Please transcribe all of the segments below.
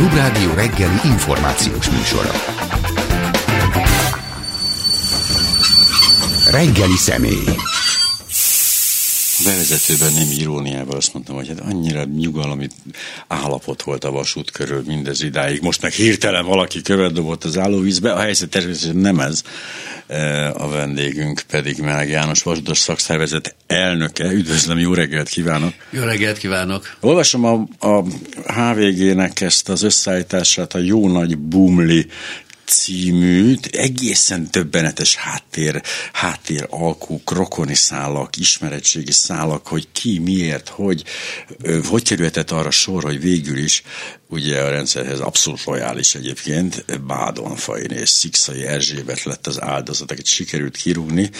Klubrádió reggeli információs műsora. Reggeli személy. A bevezetőben nem iróniával azt mondtam, hogy hát annyira nyugalmi állapot volt a vasút körül mindez idáig. Most meg hirtelen valaki követ dobott az állóvízbe. A helyzet természetesen nem ez. A vendégünk pedig Meleg János Vasutas szakszervezet elnöke. Üdvözlöm, jó reggelt kívánok! Jó reggelt kívánok! Olvasom a, a HVG-nek ezt az összeállítását, a Jó Nagy Bumli című egészen döbbenetes háttér, háttér alkuk, rokoni szálak, ismeretségi szálak, hogy ki, miért, hogy, hogy kerülhetett arra sor, hogy végül is ugye a rendszerhez abszolút lojális egyébként, Bádon Fain és Szikszai Erzsébet lett az áldozat, akit sikerült kirúgni,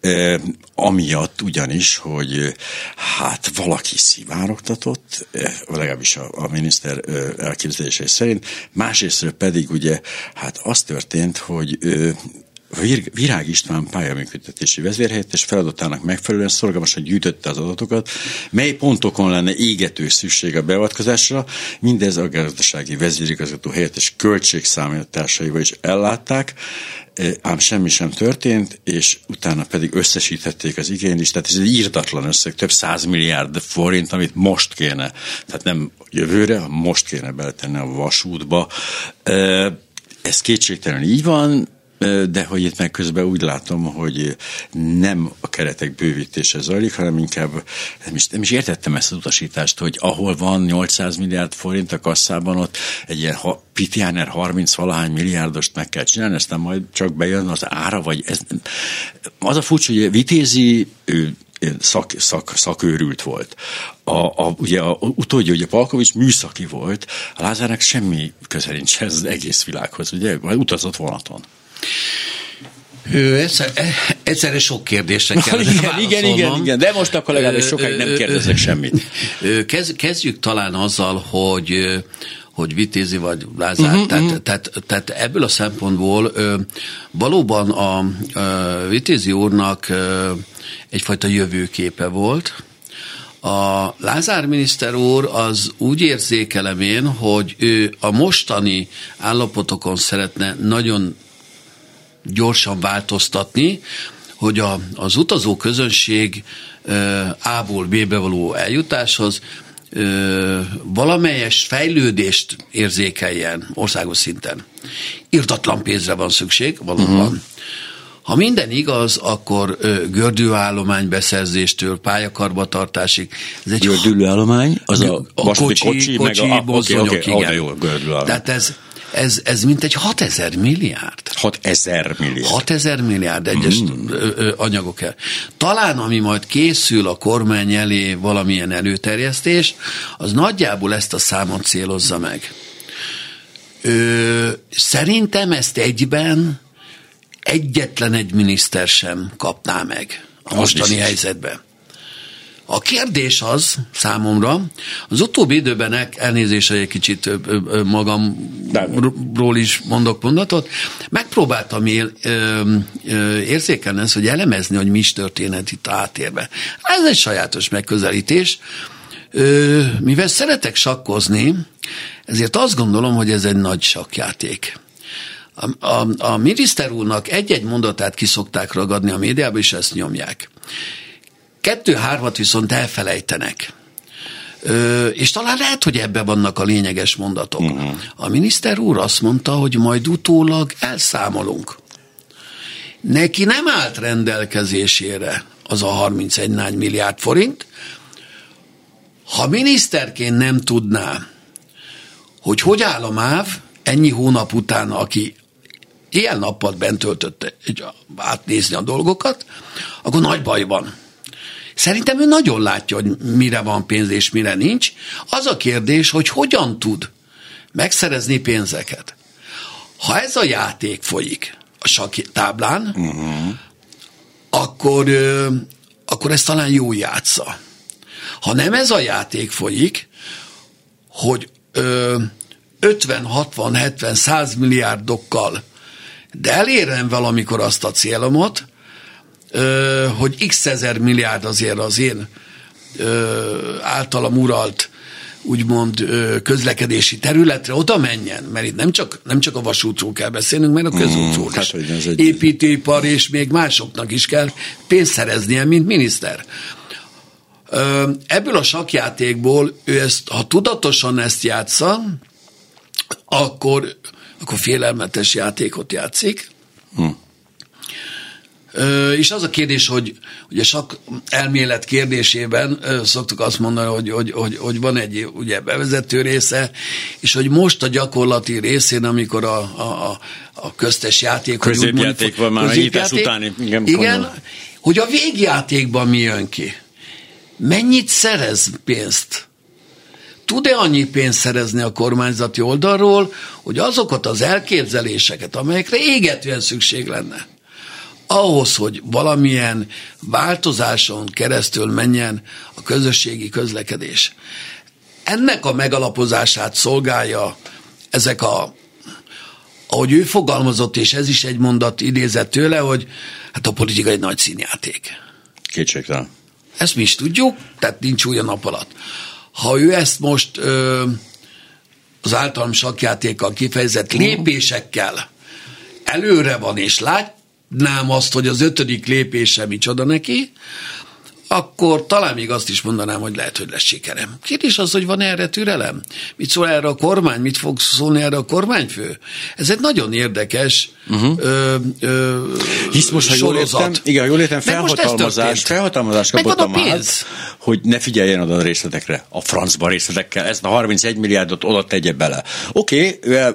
e, amiatt ugyanis, hogy hát valaki szivárogtatott, e, legalábbis a, a miniszter e, elképzelése szerint, másrésztről pedig ugye hát az történt, hogy e, Virág István pályaműködtetési vezérhelyettes feladatának megfelelően szorgalmasan gyűjtötte az adatokat, mely pontokon lenne égető szükség a beavatkozásra, mindez a gazdasági vezérigazgató helyettes költségszámításaival is ellátták, e, ám semmi sem történt, és utána pedig összesíthették az igénylist, tehát ez egy írtatlan összeg, több száz milliárd forint, amit most kéne, tehát nem jövőre, most kéne beletenni a vasútba. E, ez kétségtelen így van, de hogy itt meg közben úgy látom, hogy nem a keretek bővítése zajlik, hanem inkább nem is, nem is értettem ezt az utasítást, hogy ahol van 800 milliárd forint a kasszában, ott egy ilyen ha, Pitjáner 30 valahány milliárdost meg kell csinálni, aztán majd csak bejön az ára, vagy ez, az a furcsa, hogy Vitézi ő, szak, szak, szakőrült volt. A, a, ugye a, utódja, a Palkovics műszaki volt, a Lázárnak semmi köze nincs ez az egész világhoz, ugye, utazott vonaton. Ő egyszer, egyszerre sok kérdésre kell igen, igen, igen, igen, de most akkor legalábbis sokáig nem kérdezek semmit. Kezdjük talán azzal, hogy hogy Vitézi vagy Lázár. Uh-huh, tehát, uh-huh. Tehát, tehát ebből a szempontból ö, valóban a ö, Vitézi úrnak ö, egyfajta jövőképe volt. A Lázár miniszter úr az úgy érzékelem én, hogy ő a mostani állapotokon szeretne nagyon gyorsan változtatni, hogy a, az utazó közönség A-ból B-be való eljutáshoz valamelyes fejlődést érzékeljen országos szinten. Irtatlan pénzre van szükség, valóban. Uh-huh. Ha minden igaz, akkor ö, gördülőállomány beszerzéstől pályakarbatartásig. Ez egy gördülőállomány? Az a, a kocsi, kocsi, kocsi, meg a, mozdonyok, okay, okay, igen. Jó, Tehát ez, ez, ez mint egy 6000 milliárd. 6000 milliárd. 6000 milliárd egyes mm. anyagok el. Talán ami majd készül a kormány elé valamilyen előterjesztés, az nagyjából ezt a számot célozza meg. Ö, szerintem ezt egyben egyetlen egy miniszter sem kapná meg a mostani helyzetben. A kérdés az számomra, az utóbbi időben elnézésre egy kicsit magamról is mondok mondatot, megpróbáltam él, érzékelni ezt, hogy elemezni, hogy mi is történhet itt a háttérben. Ez egy sajátos megközelítés. Mivel szeretek sakkozni, ezért azt gondolom, hogy ez egy nagy sakjáték. A, a, a miniszter úrnak egy-egy mondatát kiszokták ragadni a médiába, és ezt nyomják. Kettő-hármat viszont elfelejtenek. Ö, és talán lehet, hogy ebbe vannak a lényeges mondatok. Uh-huh. A miniszter úr azt mondta, hogy majd utólag elszámolunk. Neki nem állt rendelkezésére az a 31 milliárd forint. Ha miniszterként nem tudná, hogy hogy áll a MÁV ennyi hónap után, aki ilyen nappal bent töltötte átnézni a dolgokat, akkor nagy baj van. Szerintem ő nagyon látja, hogy mire van pénz és mire nincs. Az a kérdés, hogy hogyan tud megszerezni pénzeket. Ha ez a játék folyik a sakk táblán, uh-huh. akkor, akkor ez talán jó játsza. Ha nem ez a játék folyik, hogy ö, 50, 60, 70, 100 milliárdokkal, de elérem valamikor azt a célomat, hogy x ezer milliárd azért az én általam uralt úgymond közlekedési területre oda menjen, mert itt nem csak, nem csak a vasútról kell beszélnünk, mert a közútról mm, is. Hát, egy... Építőipar és még másoknak is kell pénzt szereznie, mint miniszter. Ebből a sakjátékból ő ezt, ha tudatosan ezt játsza, akkor, akkor félelmetes játékot játszik. És az a kérdés, hogy ugye sok elmélet kérdésében szoktuk azt mondani, hogy, hogy, hogy, hogy van egy ugye bevezető része, és hogy most a gyakorlati részén, amikor a, a, a köztes játék, középjáték van már, középjáték, utáni, igen, igen hogy a végjátékban mi jön ki. Mennyit szerez pénzt? tud-e annyi pénzt szerezni a kormányzati oldalról, hogy azokat az elképzeléseket, amelyekre égetően szükség lenne, ahhoz, hogy valamilyen változáson keresztül menjen a közösségi közlekedés. Ennek a megalapozását szolgálja ezek a, ahogy ő fogalmazott, és ez is egy mondat idézett tőle, hogy hát a politika egy nagy színjáték. Kétségtelen. Ezt mi is tudjuk, tehát nincs új a nap alatt. Ha ő ezt most ö, az általam sakjátékkal kifejezett lépésekkel előre van, és lát, látnám azt, hogy az ötödik lépése micsoda neki, akkor talán még azt is mondanám, hogy lehet, hogy lesz sikerem. Kérdés az, hogy van erre türelem? Mit szól erre a kormány? Mit fog szólni erre a kormányfő? Ez egy nagyon érdekes uh-huh. ö, ö, Hisz most, ha jól értem, igen, jól értem, felhatalmazás, felhatalmazás kapott a, a pénz. hogy ne figyeljen oda a részletekre, a francba részletekkel, ezt a 31 milliárdot oda tegye bele. Oké, okay,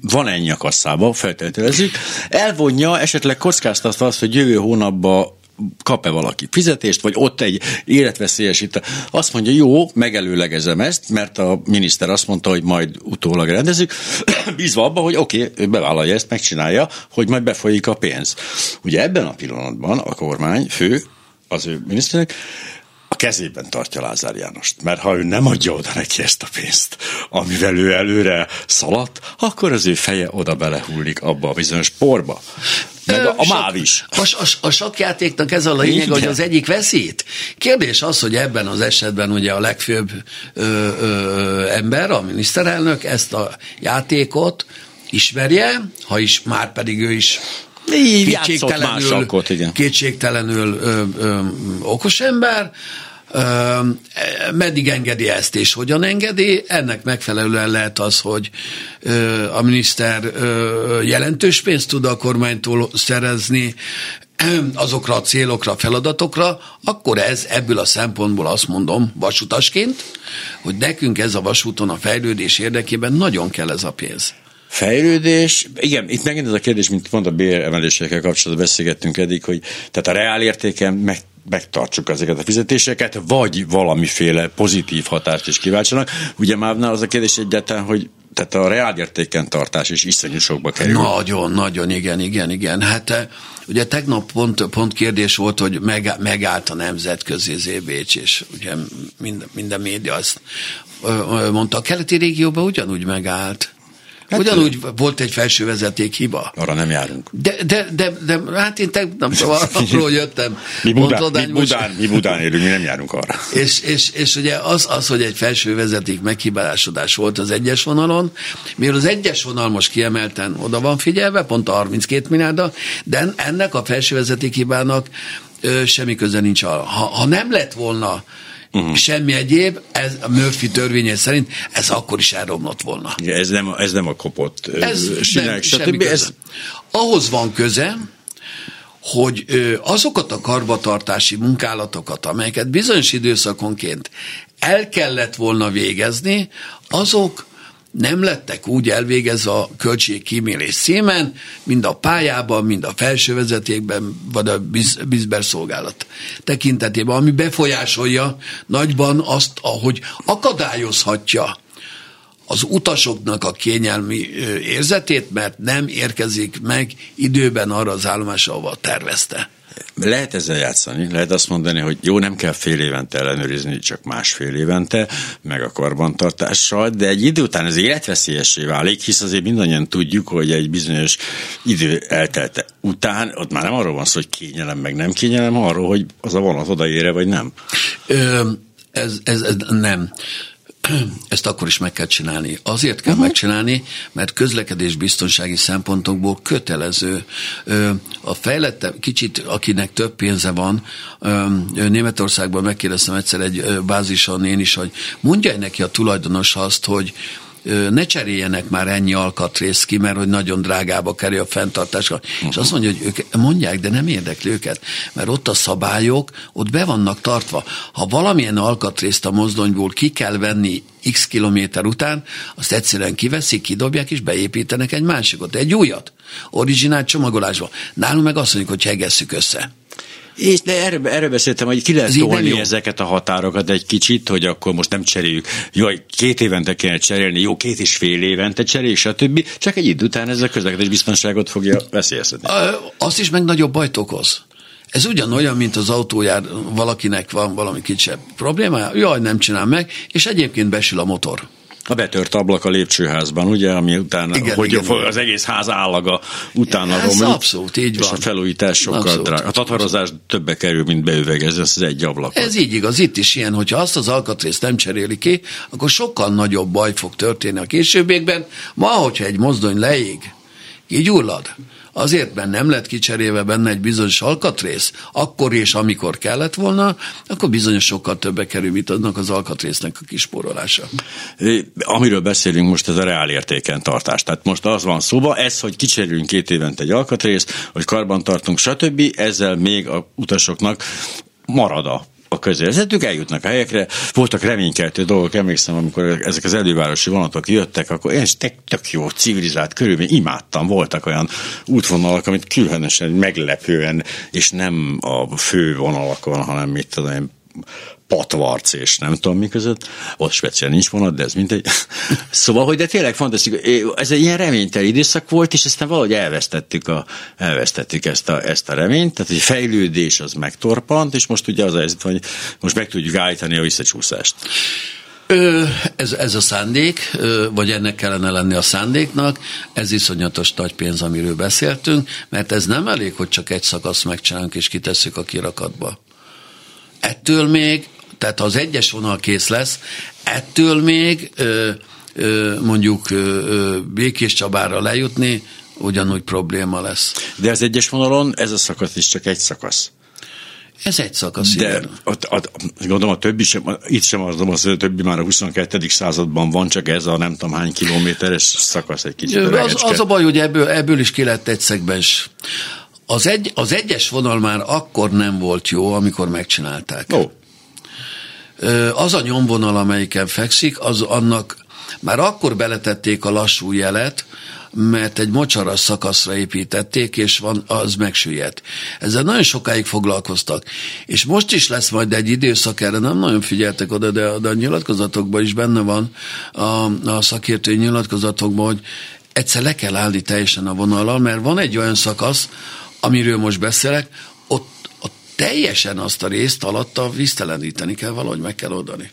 van ennyi a kasszába, feltételezzük, elvonja, esetleg kockáztatva azt, hogy jövő hónapban kap-e valaki fizetést, vagy ott egy életveszélyes itt. Azt mondja, jó, megelőlegezem ezt, mert a miniszter azt mondta, hogy majd utólag rendezzük, bízva abba, hogy oké, okay, ő bevállalja ezt, megcsinálja, hogy majd befolyik a pénz. Ugye ebben a pillanatban a kormány fő, az ő miniszternek, a kezében tartja Lázár Jánost. Mert ha ő nem adja oda neki ezt a pénzt, amivel ő előre szaladt, akkor az ő feje oda belehullik abba a bizonyos porba. Meg a, a máv is. A, a, a sakjátéknak ez a lényeg, hogy az egyik veszít. Kérdés az, hogy ebben az esetben ugye a legfőbb ö, ö, ember, a miniszterelnök ezt a játékot ismerje, ha is már pedig ő is kétségtelenül, igen. kétségtelenül ö, ö, okos ember, meddig engedi ezt, és hogyan engedi, ennek megfelelően lehet az, hogy a miniszter jelentős pénzt tud a kormánytól szerezni, azokra a célokra, feladatokra, akkor ez ebből a szempontból azt mondom vasutasként, hogy nekünk ez a vasúton a fejlődés érdekében nagyon kell ez a pénz. Fejlődés, igen, itt megint ez a kérdés, mint pont a béremelésekkel kapcsolatban beszélgettünk eddig, hogy tehát a reál értéken meg megtartsuk ezeket a fizetéseket, vagy valamiféle pozitív hatást is kiváltsanak. Ugye már az a kérdés egyáltalán, hogy tehát a reálértéken tartás is iszonyú sokba kerül. Nagyon, nagyon, igen, igen, igen. Hát eh, ugye tegnap pont, pont kérdés volt, hogy meg, megállt a nemzetközi zébécs, és ugye minden, minden média azt mondta, a keleti régióban ugyanúgy megállt. Hát Ugyanúgy volt egy felső vezeték hiba. Arra nem járunk. De, de, de, de hát én tegnap arról jöttem. mi, Budán, mi, Budán, mi Budán élünk, mi nem járunk arra. És, és, és ugye az, az, hogy egy felső vezeték meghibásodás volt az egyes vonalon, mivel az egyes vonal most kiemelten oda van figyelve, pont a 32 milliárda, de ennek a felső vezeték hibának ö, semmi köze nincs arra. Ha, ha nem lett volna uh-huh. semmi egyéb, ez a Murphy törvénye szerint ez akkor is elromlott volna. Ja, ez, nem, ez nem a kopott ez sinek, nem, Ez... Ahhoz van köze, hogy azokat a karbatartási munkálatokat, amelyeket bizonyos időszakonként el kellett volna végezni, azok nem lettek úgy elvégezve a költségkímélés szímen, mind a pályában, mind a felső vezetékben, vagy a bizber szolgálat tekintetében, ami befolyásolja nagyban azt, ahogy akadályozhatja az utasoknak a kényelmi érzetét, mert nem érkezik meg időben arra az állomásra, ahova tervezte lehet ezzel játszani, lehet azt mondani, hogy jó, nem kell fél évente ellenőrizni, csak másfél évente, meg a karbantartással, de egy idő után ez életveszélyessé válik, hisz azért mindannyian tudjuk, hogy egy bizonyos idő eltelte után, ott már nem arról van szó, hogy kényelem, meg nem kényelem, arról, hogy az a vonat odaére, vagy nem. Ö, ez, ez, ez nem. ezt akkor is meg kell csinálni. Azért kell uh-huh. megcsinálni, mert közlekedés biztonsági szempontokból kötelező. A fejlettebb, kicsit akinek több pénze van, Németországban megkérdeztem egyszer egy bázison én is, hogy mondja neki a tulajdonos azt, hogy ne cseréljenek már ennyi alkatrészt ki, mert hogy nagyon drágába kerül a fenntartás. Uh-huh. És azt mondja, hogy ők mondják, de nem érdekli őket, mert ott a szabályok, ott be vannak tartva. Ha valamilyen alkatrészt a mozdonyból ki kell venni x kilométer után, azt egyszerűen kiveszik, kidobják, és beépítenek egy másikot, egy újat. Originált csomagolásba. Nálunk meg azt mondjuk, hogy hegesszük össze. És de erről, erről beszéltem, hogy ki lehet tolni ezeket a határokat egy kicsit, hogy akkor most nem cseréljük. Jó, két évente kéne cserélni, jó, két és fél évente cseréljük, stb. Csak egy idő után ez a közlekedés biztonságot fogja veszélyeztetni. Azt is meg nagyobb bajt okoz. Ez ugyanolyan, mint az autójár, valakinek van valami kisebb problémája, jaj, nem csinál meg, és egyébként besül a motor. A betört ablak a lépcsőházban, ugye, ami utána, igen, hogy igen, az igen. egész ház állaga utána Ez romlik. abszolút, így és van. a felújítás sokkal drága. A tatarozás többe kerül, mint beüvegezni ez az egy ablak. Ez így igaz, itt is ilyen, hogyha azt az alkatrészt nem cseréli ki, akkor sokkal nagyobb baj fog történni a későbbiekben. Ma, hogyha egy mozdony leég, így urlad, azért, mert nem lett kicserélve benne egy bizonyos alkatrész, akkor és amikor kellett volna, akkor bizonyos sokkal többe kerül, mint annak az alkatrésznek a kisporolása. Amiről beszélünk most, ez a reálértéken tartás. Tehát most az van szóba, ez, hogy kicserélünk két évente egy alkatrészt, hogy karban tartunk, stb. Ezzel még a utasoknak marad a a közérzetük, eljutnak a helyekre. Voltak reménykeltő dolgok, emlékszem, amikor ezek az elővárosi vonatok jöttek, akkor én tök, tök jó, civilizált körülmény, imádtam. Voltak olyan útvonalak, amit különösen meglepően, és nem a fő vonalakon, hanem mit tudom én, patvarc és nem tudom mi között, ott speciál nincs vonat, de ez mindegy. szóval, hogy de tényleg fantasztikus, ez egy ilyen reményteli időszak volt, és aztán valahogy elvesztettük, a, elvesztettük ezt, a, ezt a reményt, tehát egy fejlődés az megtorpant, és most ugye az a helyzet, hogy most meg tudjuk állítani a visszacsúszást. Ö, ez, ez a szándék, vagy ennek kellene lenni a szándéknak, ez iszonyatos nagy pénz, amiről beszéltünk, mert ez nem elég, hogy csak egy szakasz megcsinálunk és kitesszük a kirakatba. Ettől még tehát ha az egyes vonal kész lesz, ettől még ö, ö, mondjuk ö, Békés Csabára lejutni ugyanúgy probléma lesz. De az egyes vonalon ez a szakasz is csak egy szakasz. Ez egy szakasz, De igen. Ott, ott, gondolom a többi sem, itt sem az, az a többi már a 22. században van, csak ez a nem tudom hány kilométeres szakasz egy kicsit. Az, az a baj, hogy ebből, ebből is ki lett egy szegmens. Az, egy, az egyes vonal már akkor nem volt jó, amikor megcsinálták. Ó az a nyomvonal, amelyiken fekszik, az annak már akkor beletették a lassú jelet, mert egy mocsaras szakaszra építették, és van, az megsüllyedt. Ezzel nagyon sokáig foglalkoztak. És most is lesz majd egy időszak, erre nem nagyon figyeltek oda, de, de a nyilatkozatokban is benne van, a, a szakértői nyilatkozatokban, hogy egyszer le kell állni teljesen a vonalal, mert van egy olyan szakasz, amiről most beszélek, teljesen azt a részt alatta vízteleníteni kell, valahogy meg kell oldani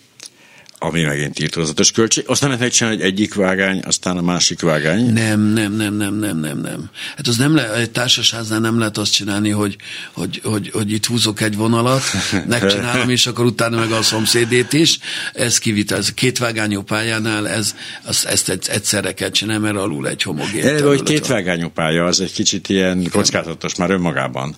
ami megint írtózatos költség. Azt nem lehet csinálni, hogy egyik vágány, aztán a másik vágány? Nem, nem, nem, nem, nem, nem, nem. Hát az nem le, egy társasháznál nem lehet azt csinálni, hogy, hogy, hogy, hogy itt húzok egy vonalat, megcsinálom, és akkor utána meg a szomszédét is. Ez kivitel, ez két vágányú pályánál, ez, az, ezt egyszerre kell csinálni, mert alul egy homogén. Erre, hogy két vágányú pálya, az egy kicsit ilyen kockázatos már önmagában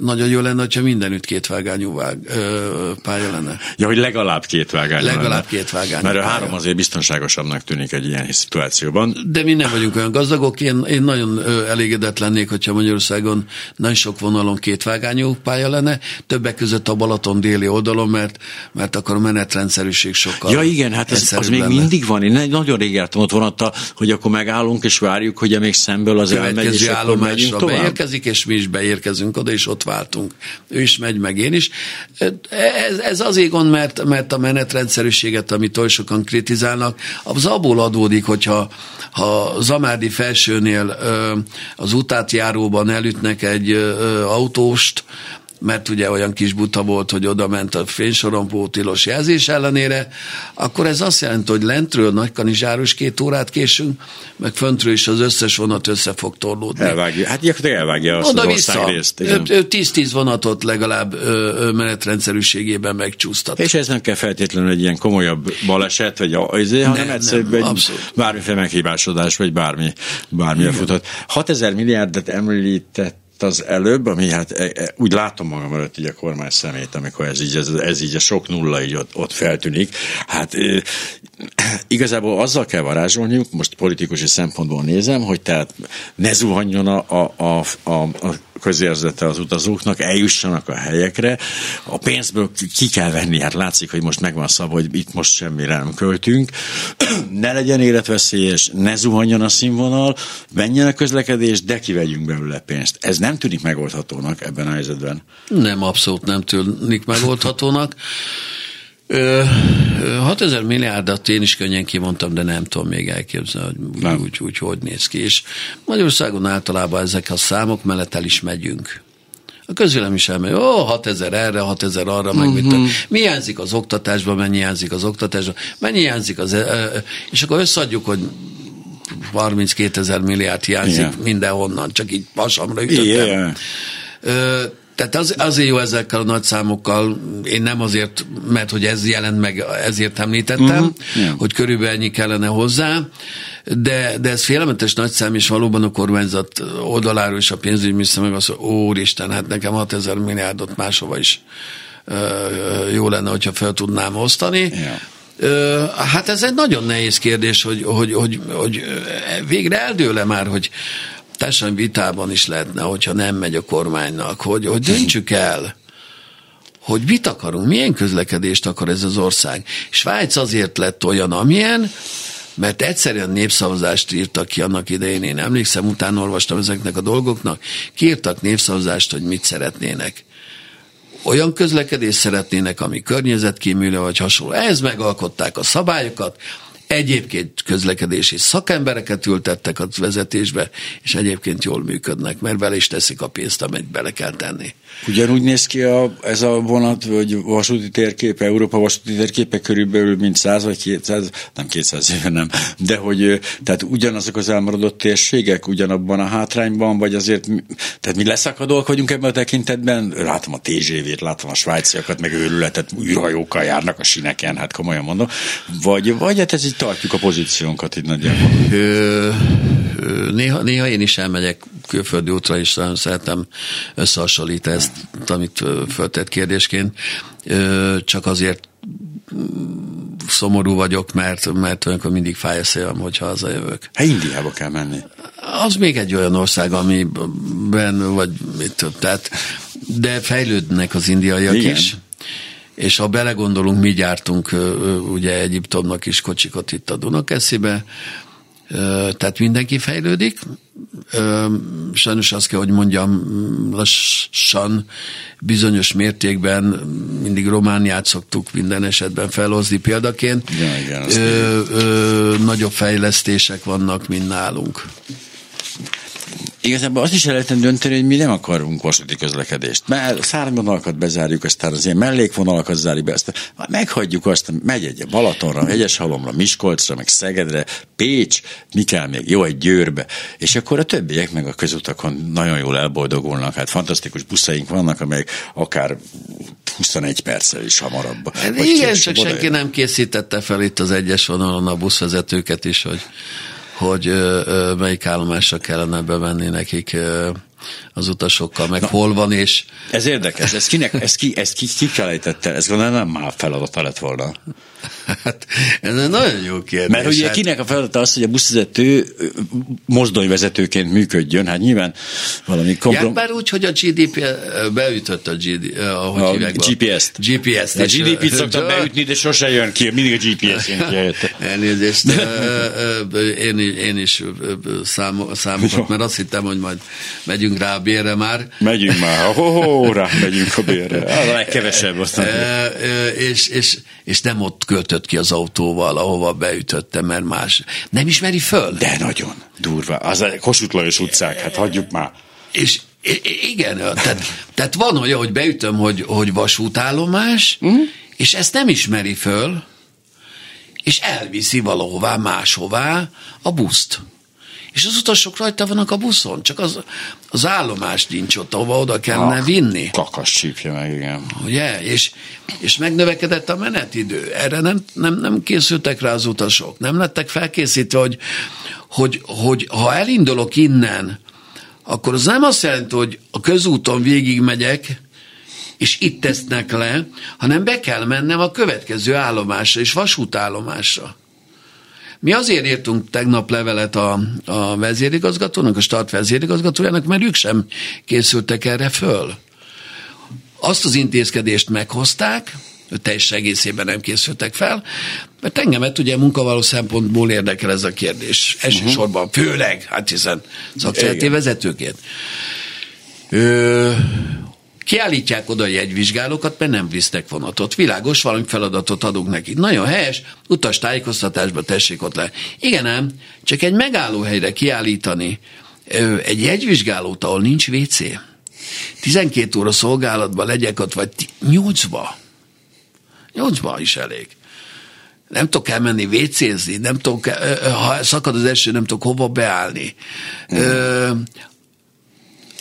nagyon jó lenne, hogyha mindenütt kétvágányú vág, ö, pálya lenne. Ja, hogy legalább kétvágányú Legalább lenne. kétvágányú Mert a három azért biztonságosabbnak tűnik egy ilyen szituációban. De mi nem vagyunk olyan gazdagok. Én, én nagyon elégedett lennék, hogyha Magyarországon nagyon sok vonalon kétvágányú pálya lenne, többek között a Balaton déli oldalon, mert, mert akkor a menetrendszerűség sokkal Ja igen, hát ez, az még mindig van. Én nagyon rég jártam ott vonattal, hogy akkor megállunk és várjuk, hogy még szemből az elmegy, és akkor megyünk tovább. beérkezik, és mi is beérkezünk oda, és ott váltunk. Ő is megy, meg én is. Ez, ez azért gond, mert, mert a menetrendszerűséget, amit oly sokan kritizálnak, az abból adódik, hogyha ha Zamádi felsőnél az utátjáróban elütnek egy autóst, mert ugye olyan kis buta volt, hogy oda ment a fénysorompó tilos jelzés ellenére, akkor ez azt jelenti, hogy lentről Nagykanizsáros két órát késünk, meg föntről is az összes vonat össze fog torlódni. Elvágja, hát gyakorlatilag elvágja azt Oda az vissza. részt. igen. 10-10 vonatot legalább menetrendszerűségében megcsúsztat. És ez nem kell feltétlenül egy ilyen komolyabb baleset, vagy azért, hanem Nem, egyszerűen nem, egy bármiféle meghibásodás, vagy bármi, bármi futott. 6000 milliárdet említett az előbb, ami hát e, e, úgy látom magam előtt így a kormány szemét, amikor ez így, ez, ez így a sok nulla így ott, ott feltűnik. Hát e, igazából azzal kell varázsolniuk, most politikusi szempontból nézem, hogy tehát ne zuhanjon a, a, a, a, a közérzete az utazóknak, eljussanak a helyekre. A pénzből ki kell venni, hát látszik, hogy most megvan szab, hogy itt most semmire nem költünk. ne legyen életveszélyes, ne zuhanjon a színvonal, menjen a közlekedés, de kivegyünk belőle pénzt. Ez nem tűnik megoldhatónak ebben a helyzetben. Nem, abszolút nem tűnik megoldhatónak. Ö, ö, 6000 milliárdat én is könnyen kimondtam, de nem tudom még elképzelni, hogy Nem. úgy, úgy, hogy néz ki. És Magyarországon általában ezek a számok mellett el is megyünk. A közvélem is elmegy, ó, 6000 erre, 6000 arra, meg mit tudom. Mi hiányzik az oktatásban, mennyi hiányzik az oktatásban, mennyi hiányzik az... És akkor összeadjuk, hogy 32 ezer milliárd hiányzik Igen. mindenhonnan, csak így pasamra ütöttem. Ö, tehát az, azért jó ezekkel a nagy számokkal, én nem azért, mert hogy ez jelent meg, ezért említettem, Mhm. uh-huh. Ja. hogy körülbelül ennyi kellene hozzá, de, de ez félelmetes nagy szám, és valóban a kormányzat oldaláról is a pénzügyminiszter meg azt mondja, úristen, hát nekem 6000 milliárdot máshova is jó lenne, hogyha fel tudnám osztani. Ö, Hát ez egy nagyon nehéz kérdés, hogy, hogy, hogy, hogy végre eldőle már, hogy társadalmi vitában is lehetne, hogyha nem megy a kormánynak, hogy, hogy döntsük el, hogy mit akarunk, milyen közlekedést akar ez az ország. Svájc azért lett olyan, amilyen, mert egyszerűen népszavazást írtak ki annak idején, én emlékszem, utána olvastam ezeknek a dolgoknak, kiírtak népszavazást, hogy mit szeretnének olyan közlekedést szeretnének, ami környezetkímélő vagy hasonló. Ehhez megalkották a szabályokat, Egyébként közlekedési szakembereket ültettek a vezetésbe, és egyébként jól működnek, mert bele is teszik a pénzt, amit bele kell tenni. Ugyanúgy néz ki a, ez a vonat, vagy vasúti térképe, Európa vasúti térképe körülbelül, mint 100 vagy 200, nem 200 éve nem, de hogy tehát ugyanazok az elmaradott térségek, ugyanabban a hátrányban, vagy azért, tehát mi leszakadóak vagyunk ebben a tekintetben? Látom a TGV-t, látom a svájciakat, meg őrületet, űrhajókkal járnak a sineken, hát komolyan mondom. Vagy, vagy hát ez így tartjuk a pozíciónkat itt nagyjából. Ö, néha, néha én is elmegyek külföldi útra, és nagyon szeretem összehasonlítani ezt, amit föltett kérdésként. Ö, Csak azért szomorú vagyok, mert, mert olyankor mindig fáj a szívem, hogyha hazajövök. Hát Indiába kell menni. Az még egy olyan ország, amiben, vagy mit tudom, tehát, de fejlődnek az indiaiak Igen. is. És ha belegondolunk, mi gyártunk ugye Egyiptomnak is kocsikat itt a Dunakeszibe, tehát mindenki fejlődik. Sajnos azt kell, hogy mondjam, lassan, bizonyos mértékben mindig Romániát szoktuk minden esetben felhozni példaként. Igen, igen, ö, ö, nagyobb fejlesztések vannak, mint nálunk. Igazából azt is el lehetne dönteni, hogy mi nem akarunk vasúti közlekedést. Mert szárnyvonalakat bezárjuk, aztán az ilyen mellékvonalakat zárjuk be, aztán meghagyjuk azt, megy egy Balatonra, Hegyeshalomra, Miskolcra, meg Szegedre, Pécs, mi kell még? Jó, egy Győrbe. És akkor a többiek meg a közutakon nagyon jól elboldogulnak. Hát fantasztikus buszaink vannak, amelyek akár 21 perccel is hamarabb. Hát igen, csak senki nem készítette fel itt az egyes vonalon a buszvezetőket is, hogy, hogy melyik állomásra kellene bevenni nekik az utasokkal, meg Na. hol van, és Ez érdekes, ez kinek, ez ki, ez ki, ki felejtette, ez gondolom nem már feladata lett volna. hát ez egy nagyon jó kérdés. Mert ugye hát, kinek a feladata az, hogy a buszvezető mozdonyvezetőként működjön, hát nyilván valami Ja, komprom... bár úgy, hogy a GDP beütött a, GD, ahogy A hívják? GPS-t. GPS-t. A GDP-t szoktam beütni, de sose jön ki, mindig a GPS jön ki helyette. Elnézést, én, én is ö, ö, számo- számokat, mert azt hittem, hogy majd megyünk rá a bérre már. Megyünk már, ho, rá megyünk a bérre. Az a legkevesebb aztán. Ö, ö, és, és, és nem ott költött ki az autóval, ahova beütötte, mert más. Nem ismeri föl. De nagyon durva. Az a Kossuth Lajos utcák, hát hagyjuk már. És igen, tehát, tehát van olyan, hogy beütöm, hogy, hogy vasútállomás, uh-huh. és ezt nem ismeri föl, és elviszi valahová, máshová a buszt. És az utasok rajta vannak a buszon, csak az, az állomás nincs ott, ahova oda kellene ah, vinni. Kakas csípje meg, igen. Ugye? És, és megnövekedett a menetidő. Erre nem, nem, nem készültek rá az utasok. Nem lettek felkészítve, hogy, hogy, hogy ha elindulok innen, akkor az nem azt jelenti, hogy a közúton végigmegyek, és itt tesznek le, hanem be kell mennem a következő állomásra, és vasútállomásra. Mi azért írtunk tegnap levelet a, a vezérigazgatónak, a start vezérigazgatójának, mert ők sem készültek erre föl. Azt az intézkedést meghozták, teljes egészében nem készültek fel, mert engemet ugye munkavaló szempontból érdekel ez a kérdés. Elsősorban, uh-huh. főleg, hát hiszen szakszereti vezetőként. Ö, Kiállítják oda a jegyvizsgálókat, mert nem visznek vonatot. Világos, valami feladatot adunk neki. Nagyon helyes, utas tájékoztatásba tessék ott le. Igen ám, csak egy megállóhelyre kiállítani egy jegyvizsgálót, ahol nincs WC. 12 óra szolgálatban legyek ott, vagy 8-ba. 8-ba is elég nem tudok elmenni vécézni, nem tudok, ha szakad az eső, nem tudok hova beállni. Mm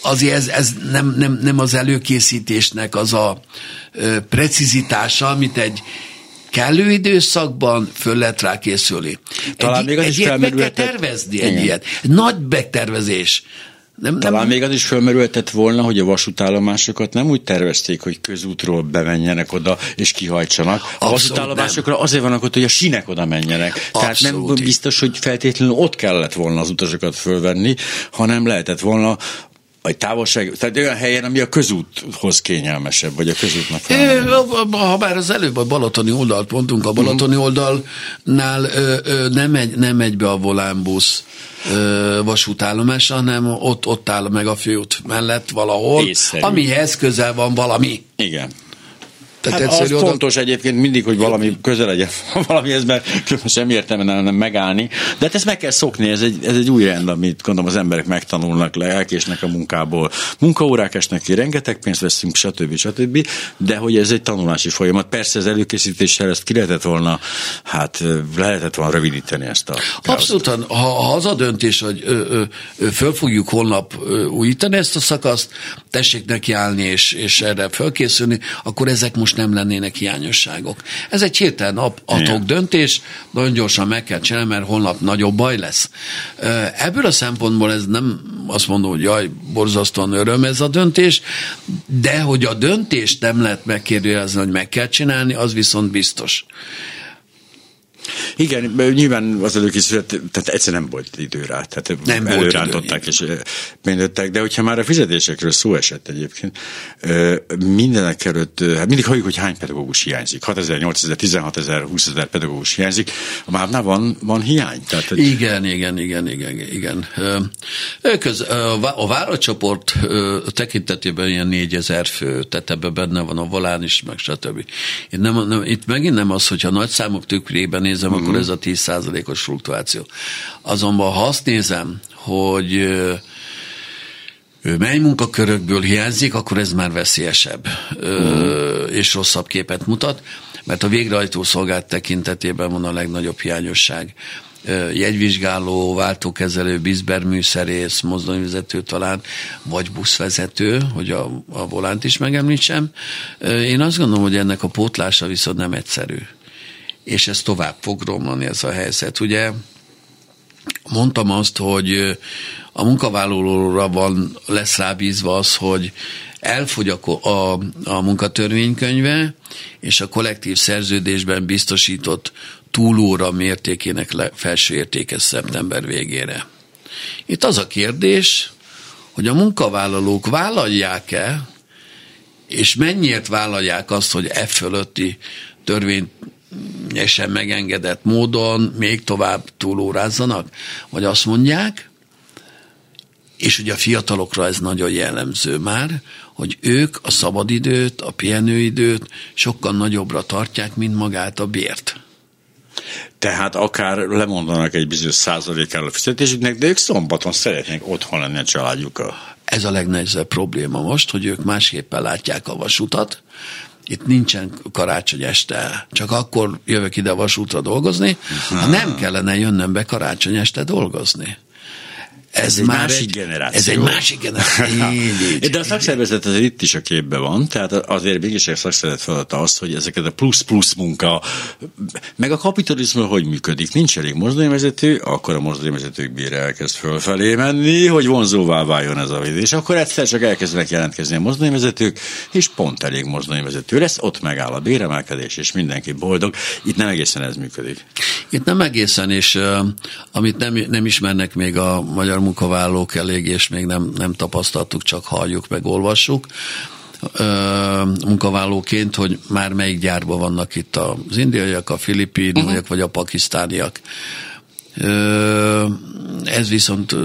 azért ez, ez nem, nem, nem az előkészítésnek az a ö, precizitása, amit egy kellő időszakban föl lehet rá készülni. Talán egy, még az egy is ilyet meg kell tervezni, egy ilyet. Nagy megtervezés. Nem, Talán nem... még az is felmerülhetett volna, hogy a vasútállomásokat nem úgy tervezték, hogy közútról bemenjenek oda és kihajtsanak. Abszolút a vasútállomásokra nem. azért vannak ott, hogy a sinek oda menjenek. Abszolút. Tehát nem biztos, hogy feltétlenül ott kellett volna az utasokat fölvenni, hanem lehetett volna vagy távolság, tehát olyan helyen, ami a közúthoz kényelmesebb, vagy a közútnak Ha bár az előbb a balatoni oldalt mondtunk, a balatoni uh-huh. oldalnál ö, ö, nem, megy, nem megy be a volánbusz vasútállomás, hanem ott, ott áll meg a főút mellett valahol, Észszerű. amihez közel van valami. Igen. Tehát hát az oda... fontos egyébként mindig, hogy valami közel legyen valamihez, mert sem értelme nem megállni. De hát ezt meg kell szokni, ez egy, ez egy új rend, amit gondolom az emberek megtanulnak le, elkésnek a munkából. Munkaórák esnek ki, rengeteg pénzt veszünk, stb. stb. De hogy ez egy tanulási folyamat. Persze az előkészítéssel ezt ki lehetett volna, hát lehetett volna rövidíteni ezt a Abszolút, ha, ha az a döntés, hogy ö, ö, ö, föl fogjuk holnap ö, újítani ezt a szakaszt, tessék nekiállni és, és erre fölkészülni, akkor ezek most most nem lennének hiányosságok. Ez egy hirtelen atok döntés, nagyon gyorsan meg kell csinálni, mert holnap nagyobb baj lesz. Ebből a szempontból ez nem azt mondom, hogy jaj, borzasztóan öröm ez a döntés, de hogy a döntést nem lehet megkérdőjelezni, hogy meg kell csinálni, az viszont biztos. Igen, nyilván az előkészület, tehát egyszer nem volt idő rá, tehát nem előrántották és mindöttek, de hogyha már a fizetésekről szó esett egyébként, mindenek előtt, hát mindig halljuk, hogy hány pedagógus hiányzik. 6000, 8000, 16 ezer, 20 ezer pedagógus hiányzik. A mávnál van, van hiány. Tehát, igen, igen, igen, igen, igen. Köz, a vállalatcsoport tekintetében ilyen 4000 fő, tehát ebben benne van a volán is, meg stb. Itt, nem, nem, itt megint nem az, hogyha nagy számok tükrében nézem, uh-huh. akkor ez a 10%-os fluktuáció. Azonban ha azt nézem, hogy mely munkakörökből hiányzik, akkor ez már veszélyesebb uh-huh. és rosszabb képet mutat, mert a végrehajtó szolgált tekintetében van a legnagyobb hiányosság jegyvizsgáló, váltókezelő, bizberműszerész, mozdonyvezető talán, vagy buszvezető, hogy a, a volánt is megemlítsem. Én azt gondolom, hogy ennek a pótlása viszont nem egyszerű és ez tovább fog romlani ez a helyzet. Ugye mondtam azt, hogy a munkavállalóra van, lesz rábízva az, hogy elfogy a, a, a munkatörvénykönyve, és a kollektív szerződésben biztosított túlóra mértékének le, felső értéke szeptember végére. Itt az a kérdés, hogy a munkavállalók vállalják-e, és mennyiért vállalják azt, hogy e fölötti törvényt sem megengedett módon még tovább túlórázzanak, vagy azt mondják, és ugye a fiatalokra ez nagyon jellemző már, hogy ők a szabadidőt, a pihenőidőt sokkal nagyobbra tartják, mint magát a bért. Tehát akár lemondanak egy bizonyos százalékára a fizetésüknek, de ők szombaton szeretnék otthon lenni a családjukkal. Ez a legnehezebb probléma most, hogy ők másképpen látják a vasutat, itt nincsen karácsony este, csak akkor jövök ide vasútra dolgozni, ha nem kellene jönnöm be karácsony este dolgozni. Ez, ez egy már másik egy, generáció. Ez egy másik generáció. így, így, De a szakszervezet azért itt is a képben van, tehát azért mégis a szakszervezet feladata az, hogy ezeket a plusz-plusz munka, meg a kapitalizmus hogy működik. Nincs elég mozdonyvezető, akkor a mozdonyvezetők bír elkezd fölfelé menni, hogy vonzóvá váljon ez a videó. És akkor egyszer csak elkezdenek jelentkezni a mozdonyvezetők, és pont elég mozdonyvezető lesz, ott megáll a béremelkedés, és mindenki boldog. Itt nem egészen ez működik. Itt nem egészen, és uh, amit nem, nem ismernek még a magyar munkavállalók elég, és még nem, nem tapasztaltuk, csak halljuk, meg olvassuk munkavállalóként, hogy már melyik gyárban vannak itt az indiaiak, a filipinaiak, uh-huh. vagy a pakisztániak. Ez viszont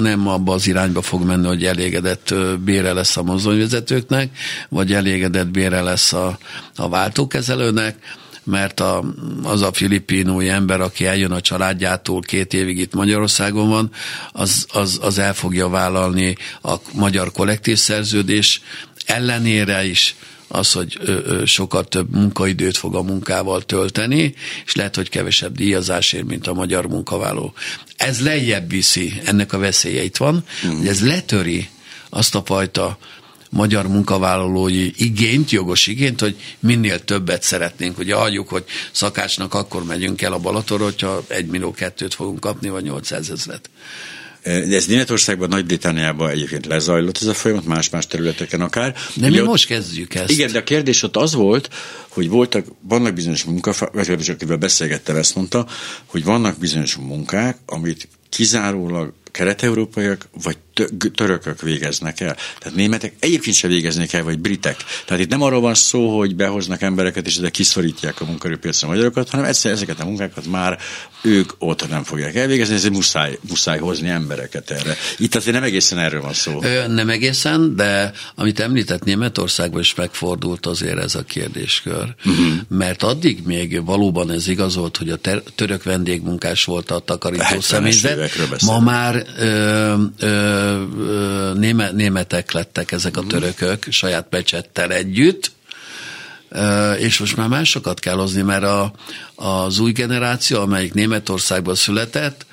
nem abba az irányba fog menni, hogy elégedett bére lesz a mozdonyvezetőknek, vagy elégedett bére lesz a, a váltókezelőnek, mert a, az a filipinói ember, aki eljön a családjától, két évig itt Magyarországon van, az, az, az el fogja vállalni a magyar kollektív szerződés ellenére is az, hogy sokkal több munkaidőt fog a munkával tölteni, és lehet, hogy kevesebb díjazásért, mint a magyar munkavállaló. Ez lejjebb viszi, ennek a veszélye itt van, mm. hogy ez letöri azt a fajta magyar munkavállalói igényt, jogos igényt, hogy minél többet szeretnénk. Ugye halljuk, hogy szakácsnak akkor megyünk el a Balatonra, hogyha egy millió kettőt fogunk kapni, vagy 800 ezret. De ez Németországban, Nagy-Britániában egyébként lezajlott ez a folyamat, más-más területeken akár. De mi ott, most kezdjük ezt. Igen, de a kérdés ott az volt, hogy voltak, vannak bizonyos munkák, vagy akivel beszélgettem, ezt mondta, hogy vannak bizonyos munkák, amit kizárólag kelet-európaiak vagy törökök végeznek el. Tehát németek egyébként sem végeznek el, vagy britek. Tehát itt nem arról van szó, hogy behoznak embereket, és ezek kiszorítják a munkerőpiacra a magyarokat, hanem egyszer ezeket a munkákat már ők ott nem fogják elvégezni, ezért muszáj, muszáj hozni embereket erre. Itt azért nem egészen erről van szó. Ö, nem egészen, de amit említett Németországban is megfordult azért ez a kérdéskör. Uh-huh. Mert addig még valóban ez igazolt, hogy a ter- török vendégmunkás volt a takarító személyzet. Ma már ö, ö, néme, németek lettek ezek a mhm. törökök saját pecsettel együtt, és most már másokat kell hozni, mert a, az új generáció, amelyik Németországban született,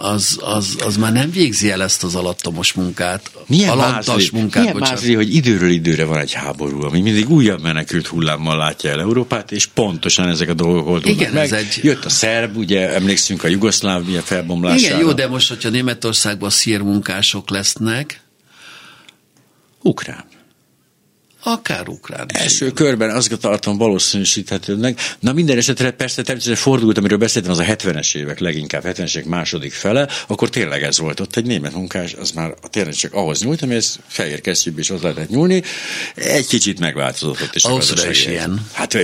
az, az, az már nem végzi el ezt az alattomos munkát. Milyen alattas munkát. Milyen mázli, hogy időről időre van egy háború, ami mindig újabb menekült hullámmal látja el Európát, és pontosan ezek a dolgok oldódnak Igen, meg. Ez egy... Jött a szerb, ugye emlékszünk a Jugoszlávia felbomlására. Igen, jó, de most, hogyha Németországban szírmunkások lesznek, Ukrán. Akár ukrán. Első körben azt tartom valószínűsíthetőnek. Na minden esetre persze természetesen fordult, amiről beszéltem, az a 70-es évek, leginkább 70-es évek második fele, akkor tényleg ez volt ott egy német munkás, az már tényleg csak ahhoz nyújt, ami ez fehér kesztyűbb is az lehetett nyúlni. Egy kicsit megváltozott ott is. Ausztra is ilyen. Hát,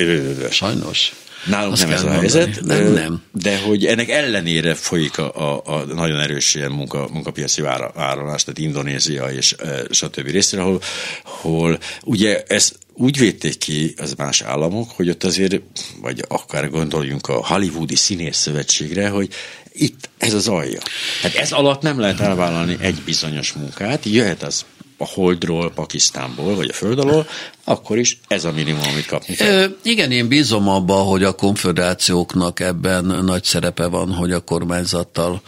Sajnos. Nálunk Azt nem ez a helyzet, nem, nem. de hogy ennek ellenére folyik a, a, a nagyon erős ilyen munka, munkapiaci áramlás, tehát Indonézia és e, stb. részre, ahol, ahol ugye ez úgy védték ki az más államok, hogy ott azért, vagy akár gondoljunk a Hollywoodi Színész Szövetségre, hogy itt ez az alja. Hát ez alatt nem lehet elvállalni egy bizonyos munkát, jöhet az a Holdról, Pakisztánból, vagy a Föld alól, akkor is ez a minimum, amit kapni kell. Ö, igen, én bízom abba, hogy a konfederációknak ebben nagy szerepe van, hogy a kormányzattal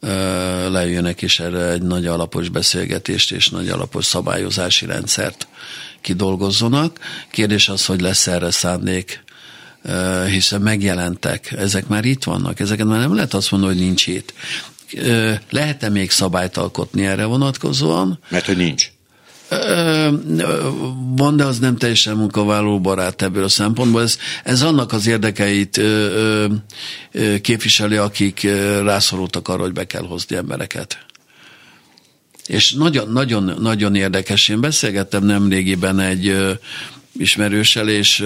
ö, lejönnek és erre egy nagy alapos beszélgetést és nagy alapos szabályozási rendszert kidolgozzanak. Kérdés az, hogy lesz erre szándék hiszen megjelentek, ezek már itt vannak, ezeket már nem lehet azt mondani, hogy nincs itt. Lehet-e még szabályt alkotni erre vonatkozóan? Mert hogy nincs. Van, de az nem teljesen munkavállaló barát ebből a szempontból. Ez, ez annak az érdekeit képviseli, akik rászorultak arra, hogy be kell hozni embereket. És nagyon, nagyon, nagyon érdekes. Én beszélgettem nemrégiben egy ismerősel, és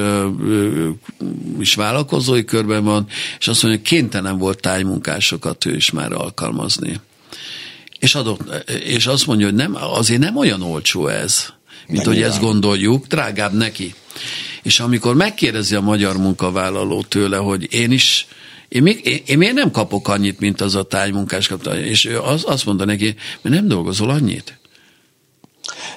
is vállalkozói körben van, és azt mondja, hogy kénytelen volt tájmunkásokat ő is már alkalmazni. És, adott, és azt mondja, hogy nem, azért nem olyan olcsó ez, mint nem hogy ezt gondoljuk, drágább neki. És amikor megkérdezi a magyar munkavállaló tőle, hogy én is, én, még, én, én miért nem kapok annyit, mint az a tájmunkás kapta, és ő az, azt mondta neki, mert nem dolgozol annyit.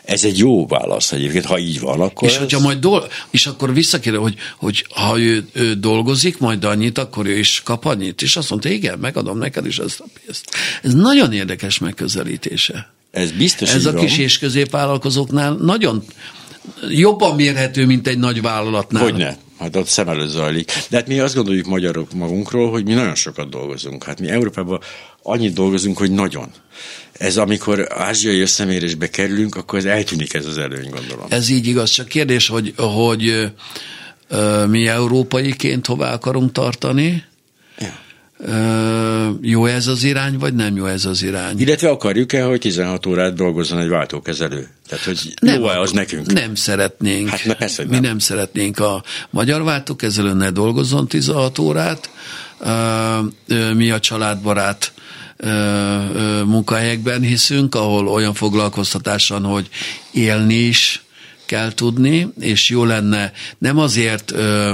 Ez egy jó válasz egyébként, ha így van, akkor... És, ez... hogyha majd dol- és akkor visszakérdez, hogy, hogy ha ő, ő, dolgozik majd annyit, akkor ő is kap annyit. És azt mondta, igen, megadom neked is ezt a pénzt. Ez nagyon érdekes megközelítése. Ez biztos Ez a van. kis és középvállalkozóknál nagyon jobban mérhető, mint egy nagy vállalatnál. Hogyne. Hát ott szem előtt zajlik. De hát mi azt gondoljuk magyarok magunkról, hogy mi nagyon sokat dolgozunk. Hát mi Európában annyit dolgozunk, hogy nagyon. Ez amikor ázsiai összemérésbe kerülünk, akkor ez eltűnik ez az előny, gondolom. Ez így igaz, csak kérdés, hogy, hogy mi európaiként hová akarunk tartani, Ja. Ö, jó ez az irány, vagy nem jó ez az irány? Illetve akarjuk-e, hogy 16 órát dolgozzon egy váltókezelő? Tehát, hogy jó-e az nekünk? Nem szeretnénk. Hát ne, persze, Mi nem. nem szeretnénk. A magyar váltókezelő ne dolgozzon 16 órát. Ö, ö, Mi a családbarát munkahelyekben hiszünk, ahol olyan foglalkoztatás van, hogy élni is kell tudni, és jó lenne, nem azért ö,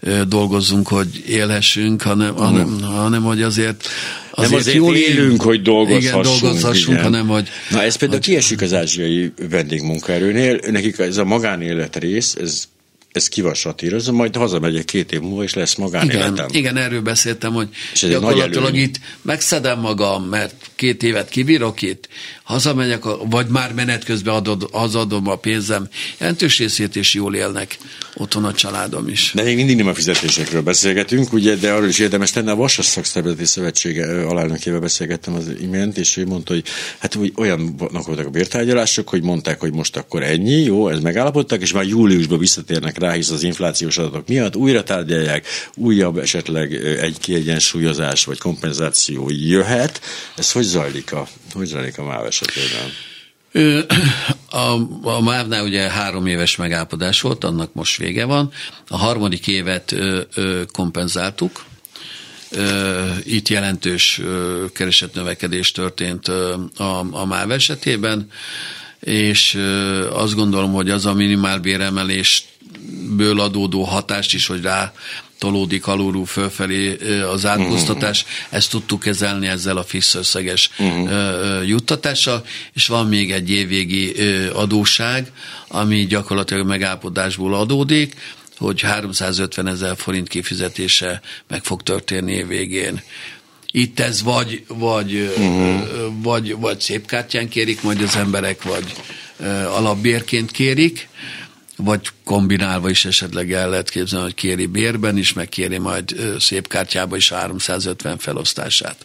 ö, dolgozzunk, hogy élhessünk, hanem, hanem, hanem hogy azért Azért nem azért jól élünk, hogy dolgozhassunk. Igen, dolgozhassunk, igen. hanem hogy... Na ez például hogy, kiesik az ázsiai vendégmunkaerőnél, nekik ez a magánélet rész, ez ez ki van satírozva, majd hazamegyek két év múlva, és lesz magánéletem. Igen, igen erről beszéltem, hogy És gyakorlatilag itt megszedem magam, mert két évet kibírok itt, hazamegyek, vagy már menet közben adod, hazadom a pénzem jelentős részét, és jól élnek otthon a családom is. De még mindig nem a fizetésekről beszélgetünk, ugye, de arról is érdemes lenne. A Vasas Szakszervezeti Szövetsége ö, alelnökével beszélgettem az imént, és ő mondta, hogy hát hogy olyannak voltak a bértárgyalások, hogy mondták, hogy most akkor ennyi, jó, ez megállapodtak, és már júliusban visszatérnek rá, hisz az inflációs adatok miatt újra tárgyalják, újabb esetleg egy kiegyensúlyozás vagy kompenzáció jöhet. Ez hogy zajlik a, hogy zajlik a MÁV esetében? A, a MÁV-nál ugye három éves megállapodás volt, annak most vége van. A harmadik évet ö, ö, kompenzáltuk. Ö, Itt jelentős ö, keresetnövekedés történt ö, a, a MÁV esetében, és ö, azt gondolom, hogy az a minimálbéremelésből adódó hatást is, hogy rá tolódik alulról fölfelé az átkoztatás, ezt tudtuk kezelni ezzel a fix összeges ö, ö, juttatással, és van még egy évvégi adóság, ami gyakorlatilag megállapodásból adódik, hogy 350 ezer forint kifizetése meg fog történni év végén. Itt ez vagy, vagy, uh-huh. vagy, vagy szép kártyán kérik majd az emberek, vagy alapbérként kérik, vagy kombinálva is esetleg el lehet képzelni, hogy kéri bérben is, meg kéri majd szép kártyába is a 350 felosztását.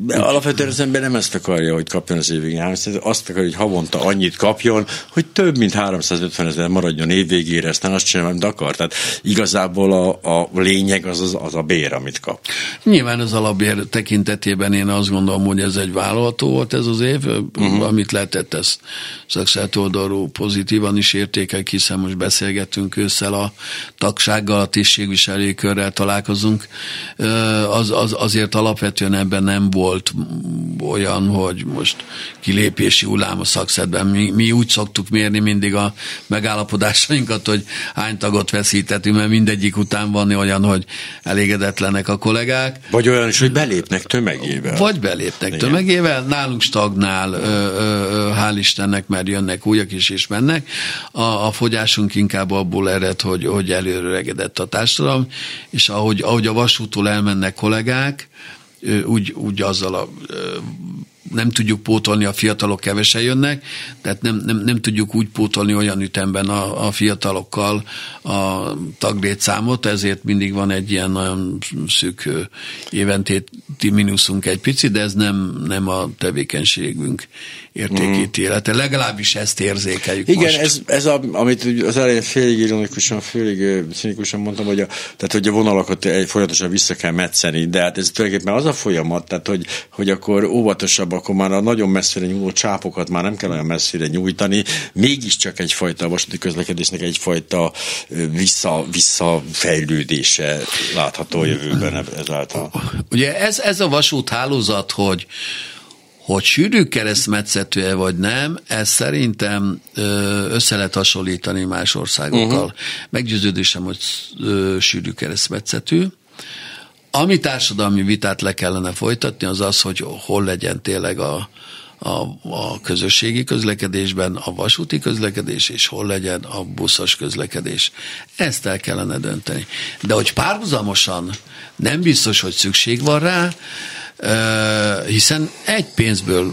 De alapvetően az ember nem ezt akarja, hogy kapjon az évvégi 300, azt akarja, hogy havonta annyit kapjon, hogy több mint 350 ezer maradjon évvégére, aztán azt csinálja, amit akar. Tehát igazából a, a lényeg az, az az a bér, amit kap. Nyilván az alapbér tekintetében én azt gondolom, hogy ez egy vállalható volt ez az év, uh-huh. amit lehetett ezt szakszerűt oldalról pozitívan is értékelik, hiszen most beszélgetünk ősszel a tagsággal, a tisztségviselői körrel találkozunk. Az, az, azért alapvetően ebben nem volt olyan, hogy most kilépési hullám a szakszerben. Mi, mi úgy szoktuk mérni mindig a megállapodásainkat, hogy hány tagot veszítettünk, mert mindegyik után van olyan, hogy elégedetlenek a kollégák. Vagy olyan is, hogy belépnek tömegével. Vagy belépnek Igen. tömegével, nálunk stagnál, hál' Istennek, mert jönnek újak is és mennek. A, a fogyásunk inkább abból ered, hogy, hogy előregedett a társadalom, és ahogy, ahogy a vasútól elmennek kollégák, úgy, úgy azzal a nem tudjuk pótolni, a fiatalok kevesen jönnek, tehát nem, nem, nem tudjuk úgy pótolni olyan ütemben a, a fiatalokkal a taglétszámot, ezért mindig van egy ilyen nagyon szűk éventéti mínuszunk egy picit, de ez nem, nem a tevékenységünk értékíti élete. Legalábbis ezt érzékeljük Igen, most. ez, ez a, amit az elején félig ironikusan, félig cinikusan mondtam, hogy a, tehát, hogy a vonalakat egy, folyamatosan vissza kell metszeni, de hát ez tulajdonképpen az a folyamat, tehát hogy, hogy akkor óvatosabb, akkor már a nagyon messzire nyúló csápokat már nem kell olyan messzire nyújtani, mégiscsak egyfajta a vasúti közlekedésnek egyfajta vissza, visszafejlődése látható a jövőben ezáltal. Ugye ez, ez a vasúthálózat, hogy hogy sűrű keresztmetszetű-e vagy nem, ez szerintem össze lehet hasonlítani más országokkal. Uh-huh. Meggyőződésem, hogy sűrű keresztmetszetű. Ami társadalmi vitát le kellene folytatni, az az, hogy hol legyen tényleg a, a, a közösségi közlekedésben a vasúti közlekedés, és hol legyen a buszos közlekedés. Ezt el kellene dönteni. De hogy párhuzamosan nem biztos, hogy szükség van rá, hiszen egy pénzből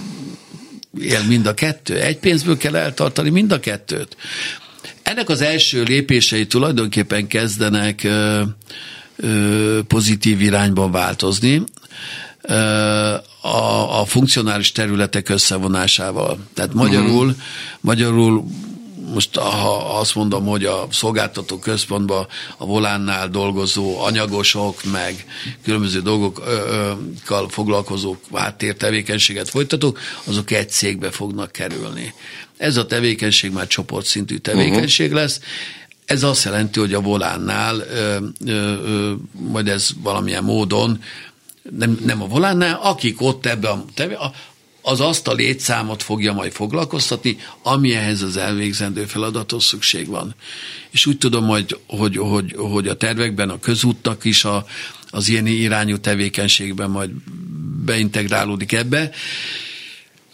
él mind a kettő. Egy pénzből kell eltartani mind a kettőt. Ennek az első lépései tulajdonképpen kezdenek pozitív irányban változni. A, a funkcionális területek összevonásával. Tehát magyarul, uh-huh. magyarul most ha azt mondom, hogy a szolgáltató központban a volánnál dolgozó anyagosok, meg különböző dolgokkal foglalkozó háttértevékenységet folytatók, azok egy cégbe fognak kerülni. Ez a tevékenység már csoportszintű tevékenység lesz, ez azt jelenti, hogy a volánnál, ö, ö, ö, majd ez valamilyen módon, nem, nem a volánnál, akik ott ebbe a, a az azt a létszámot fogja majd foglalkoztatni, ami ehhez az elvégzendő feladathoz szükség van. És úgy tudom, hogy, hogy, hogy, hogy a tervekben a közútnak is a, az ilyen irányú tevékenységben majd beintegrálódik ebbe.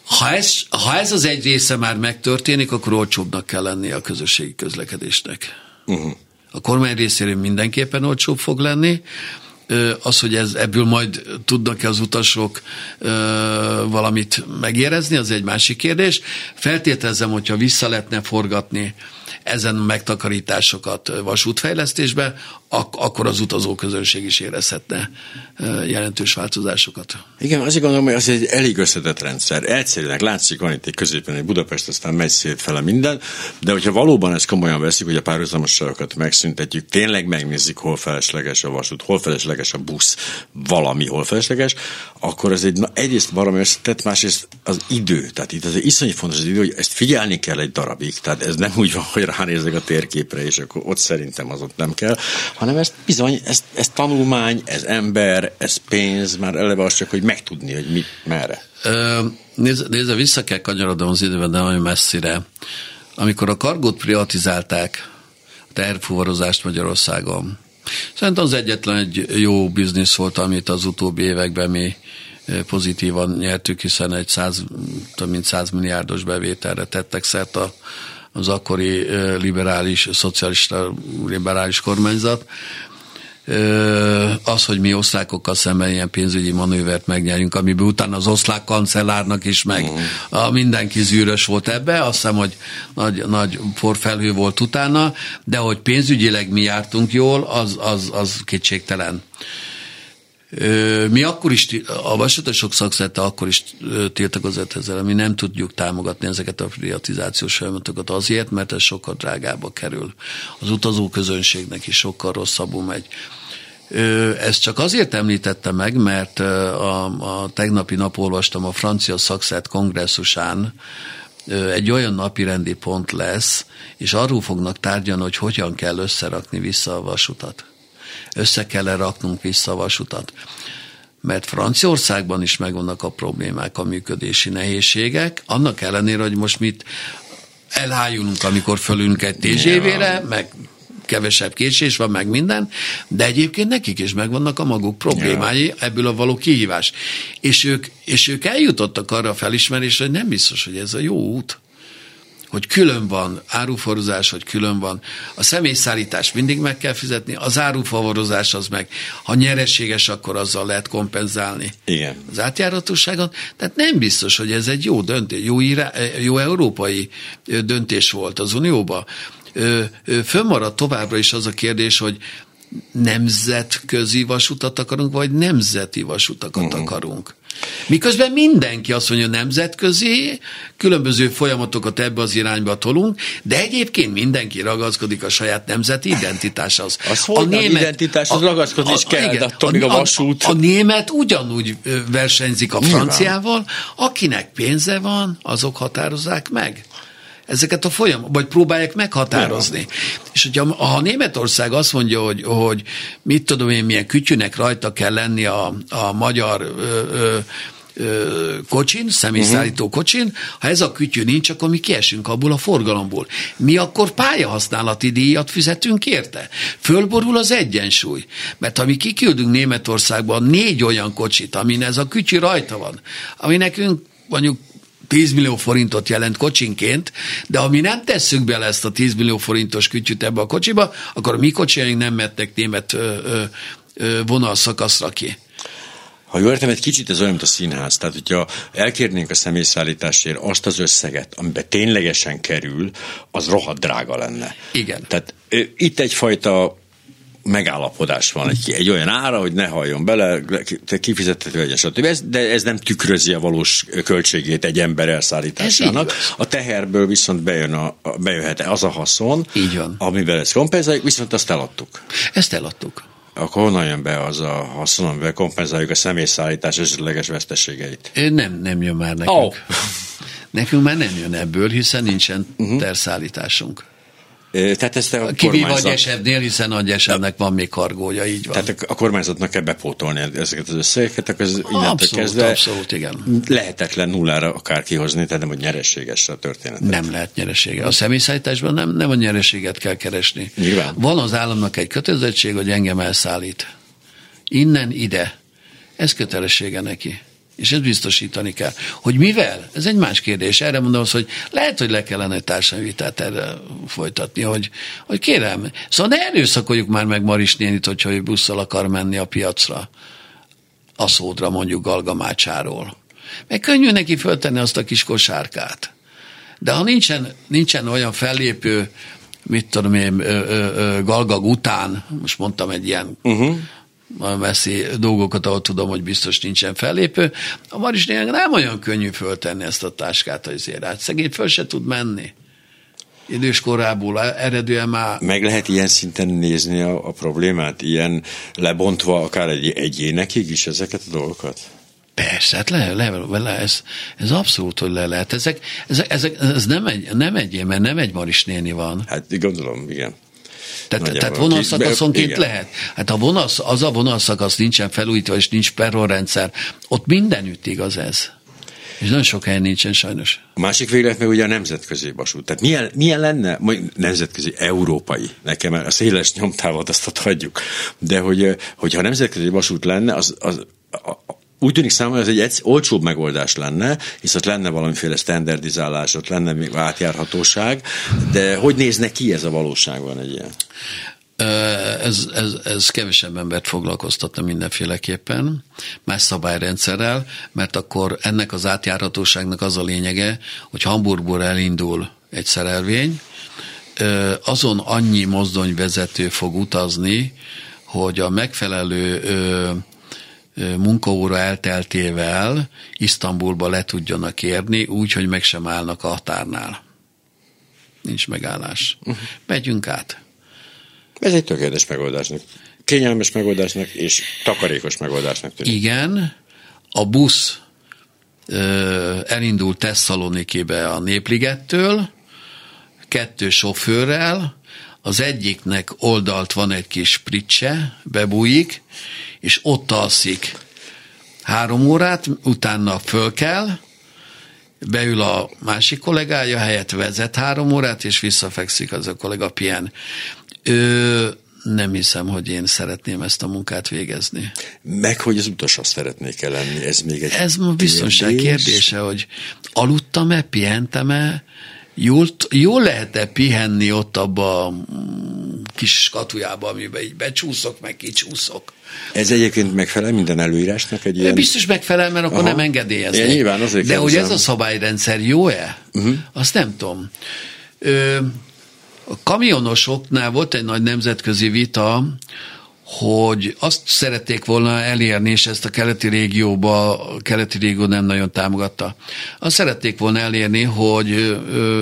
Ha ez, ha ez az egy része már megtörténik, akkor olcsóbbnak kell lennie a közösségi közlekedésnek. Uh-huh. A kormány részéről mindenképpen olcsóbb fog lenni, az, hogy ez, ebből majd tudnak-e az utasok valamit megérezni, az egy másik kérdés. Feltételezem, hogyha vissza lehetne forgatni ezen megtakarításokat vasútfejlesztésbe, ak- akkor az utazóközönség is érezhetne jelentős változásokat. Igen, azért gondolom, hogy az egy elég összetett rendszer. Egyszerűen látszik, van itt egy középen egy Budapest, aztán megy szét fele minden, de hogyha valóban ezt komolyan veszik, hogy a párhuzamosságokat megszüntetjük, tényleg megnézzük, hol felesleges a vasút, hol felesleges a busz, valami hol felesleges, akkor ez egy, na, egyrészt valami összetett, másrészt az idő. Tehát itt az iszonyú fontos az idő, hogy ezt figyelni kell egy darabig. Tehát ez nem úgy van, hogy ránézek a térképre, és akkor ott szerintem az ott nem kell, hanem ez bizony, ez, ez tanulmány, ez ember, ez pénz, már eleve az csak, hogy megtudni, hogy mit, merre. Nézd, nézd, vissza kell kanyarodnom az időben, de nagyon messzire. Amikor a kargót privatizálták, a tervfuvarozást Magyarországon, szerintem az egyetlen egy jó biznisz volt, amit az utóbbi években mi pozitívan nyertük, hiszen egy száz, több mint 100 milliárdos bevételre tettek szert a az akkori liberális, szocialista liberális kormányzat, az, hogy mi osztrákokkal szemben ilyen pénzügyi manővert megnyerjünk, amiben utána az oszlák kancellárnak is meg uh-huh. a mindenki zűrös volt ebbe, azt hiszem, hogy nagy, nagy forfelhő volt utána, de hogy pénzügyileg mi jártunk jól, az, az, az kétségtelen. Mi akkor is, a vasatosok szakszerete akkor is tiltakozott ezzel, mi nem tudjuk támogatni ezeket a privatizációs folyamatokat azért, mert ez sokkal drágába kerül. Az utazó közönségnek is sokkal rosszabbul megy. Ezt csak azért említette meg, mert a, a tegnapi nap olvastam a francia szakszert kongresszusán, egy olyan napi rendi pont lesz, és arról fognak tárgyalni, hogy hogyan kell összerakni vissza a vasutat össze kell -e raknunk vissza a vasutat. Mert Franciaországban is megvannak a problémák, a működési nehézségek, annak ellenére, hogy most mit elájulunk, amikor fölünk egy TGV-re, meg kevesebb késés van, meg minden, de egyébként nekik is megvannak a maguk problémái, ja. ebből a való kihívás. És ők, és ők eljutottak arra a felismerésre, hogy nem biztos, hogy ez a jó út hogy külön van áruforozás, hogy külön van. A személyszállítás mindig meg kell fizetni, az árufavorozás az meg, ha nyereséges, akkor azzal lehet kompenzálni Igen. az átjáratosságot. Tehát nem biztos, hogy ez egy jó döntés, jó, irá, jó európai döntés volt az Unióban. Fönnmarad továbbra is az a kérdés, hogy nemzetközi vasutat akarunk, vagy nemzeti vasutakat uh-huh. akarunk. Miközben mindenki azt mondja, nemzetközi, különböző folyamatokat ebbe az irányba tolunk, de egyébként mindenki ragaszkodik a saját nemzeti identitáshoz. Az a német, identitáshoz ragaszkodni is kell, igen, de attól még a vasút. A, a német ugyanúgy versenyzik a franciával, akinek pénze van, azok határozzák meg ezeket a folyam, vagy próbálják meghatározni. Ja. És hogyha ha Németország azt mondja, hogy, hogy mit tudom én, milyen kütyűnek rajta kell lenni a, a magyar ö, ö, kocsin, személyszállító uh-huh. kocsin, ha ez a kütyű nincs, akkor mi kiesünk abból a forgalomból. Mi akkor pályahasználati díjat fizetünk érte. Fölborul az egyensúly. Mert ha mi kiküldünk Németországban négy olyan kocsit, amin ez a kütyű rajta van, ami nekünk mondjuk 10 millió forintot jelent kocsinként, de ha mi nem tesszük bele ezt a 10 millió forintos kütyüt ebbe a kocsiba, akkor a mi kocsiaink nem mettek német ö, ö, ö, vonalszakaszra ki. Ha jól értem, egy kicsit ez olyan, mint a színház. Tehát, hogyha elkérnénk a személyszállításért azt az összeget, amiben ténylegesen kerül, az rohadt drága lenne. Igen. Tehát itt egyfajta megállapodás van, egy, egy olyan ára, hogy ne halljon bele, kifizethető legyen, stb. Ez, de ez nem tükrözi a valós költségét egy ember elszállításának. A teherből viszont bejön a, bejöhet az a haszon, Így van. amivel ezt kompenzáljuk, viszont azt eladtuk. Ezt eladtuk. Akkor honnan jön be az a haszon, amivel kompenzáljuk a személyszállítás esetleges veszteségeit? Nem, nem jön már nekünk. Oh. Nekünk már nem jön ebből, hiszen nincsen uh-huh. terszállításunk. Tehát ezt a Kivéve kormányzat... a esetnél, hiszen a esetnek van még kargója, így van. Tehát a kormányzatnak kell bepótolni ezeket az összegeket, akkor ez abszolút, kezdve abszolút, igen. lehetetlen nullára akár kihozni, tehát nem, hogy nyereséges a történet. Nem lehet nyeresége. A személyszállításban nem, nem a nyereséget kell keresni. Nyilván. Van az államnak egy kötelezettség, hogy engem elszállít. Innen ide. Ez kötelessége neki és ezt biztosítani kell. Hogy mivel? Ez egy más kérdés. Erre mondom azt, hogy lehet, hogy le kellene társadalmi vitát erre folytatni, hogy, hogy kérem, szóval ne erőszakoljuk már meg Maris nénit, hogyha ő busszal akar menni a piacra, a szódra mondjuk Galgamácsáról. Meg könnyű neki föltenni azt a kis kosárkát. De ha nincsen, nincsen olyan fellépő, mit tudom én, ö, ö, ö, Galgag után, most mondtam egy ilyen uh-huh messzi dolgokat, ahol tudom, hogy biztos nincsen fellépő. A Marisnél nem olyan könnyű föltenni ezt a táskát azért. Hát szegény föl se tud menni. Idős korából eredően már... Meg lehet ilyen szinten nézni a, a problémát, ilyen lebontva akár egy egyénekig is ezeket a dolgokat? Persze, hát le, le, le, ez, ez abszolút, hogy le lehet. Ezek, ezek, ezek, ez nem egy, nem egy, mert nem egy Maris néni van. Hát gondolom, igen. Tehát, tehát vonalszakaszonként lehet. Hát ha vonalsz, az a vonalszakasz nincsen felújítva, és nincs perronrendszer, ott mindenütt igaz ez. És nagyon sok helyen nincsen sajnos. A másik véglet meg ugye a nemzetközi vasút. Tehát milyen, milyen lenne, nemzetközi, európai, nekem a széles nyomtávot azt hagyjuk, de hogy, hogyha nemzetközi vasút lenne, az, az a, úgy tűnik számomra, ez egy olcsóbb megoldás lenne, hisz ott lenne valamiféle standardizálás, ott lenne még átjárhatóság, de hogy nézne ki ez a valóságban egy ilyen? Ez, ez, ez kevesebb embert foglalkoztatna mindenféleképpen, más szabályrendszerrel, mert akkor ennek az átjárhatóságnak az a lényege, hogy Hamburgból elindul egy szerelvény, azon annyi mozdonyvezető fog utazni, hogy a megfelelő munkaóra elteltével Isztambulba le tudjanak érni, úgy, hogy meg sem állnak a határnál. Nincs megállás. Megyünk át. Ez egy tökéletes megoldásnak. Kényelmes megoldásnak és takarékos megoldásnak tűnik. Igen, a busz ö, elindul Tesszalonikébe a Népligettől, kettő sofőrrel, az egyiknek oldalt van egy kis pricse, bebújik, és ott alszik három órát, utána föl kell, beül a másik kollégája, helyett vezet három órát, és visszafekszik az a kollega pihen. Ő, nem hiszem, hogy én szeretném ezt a munkát végezni. Meg, hogy az utas azt szeretnék -e lenni, ez még egy Ez ma biztonság kérdése, hogy aludtam-e, pihentem-e, jól, jól lehet-e pihenni ott abba a kis katujába, amiben így becsúszok, meg kicsúszok. Ez egyébként megfelel minden előírásnak egy ilyen... Biztos megfelel, mert akkor Aha. nem engedélyeznék. Ja, nyilván azért De hogy ez a szabályrendszer jó-e? Uh-huh. Azt nem tudom. Ö, a kamionosoknál volt egy nagy nemzetközi vita, hogy azt szerették volna elérni, és ezt a keleti régióba, a keleti régió nem nagyon támogatta. Azt szerették volna elérni, hogy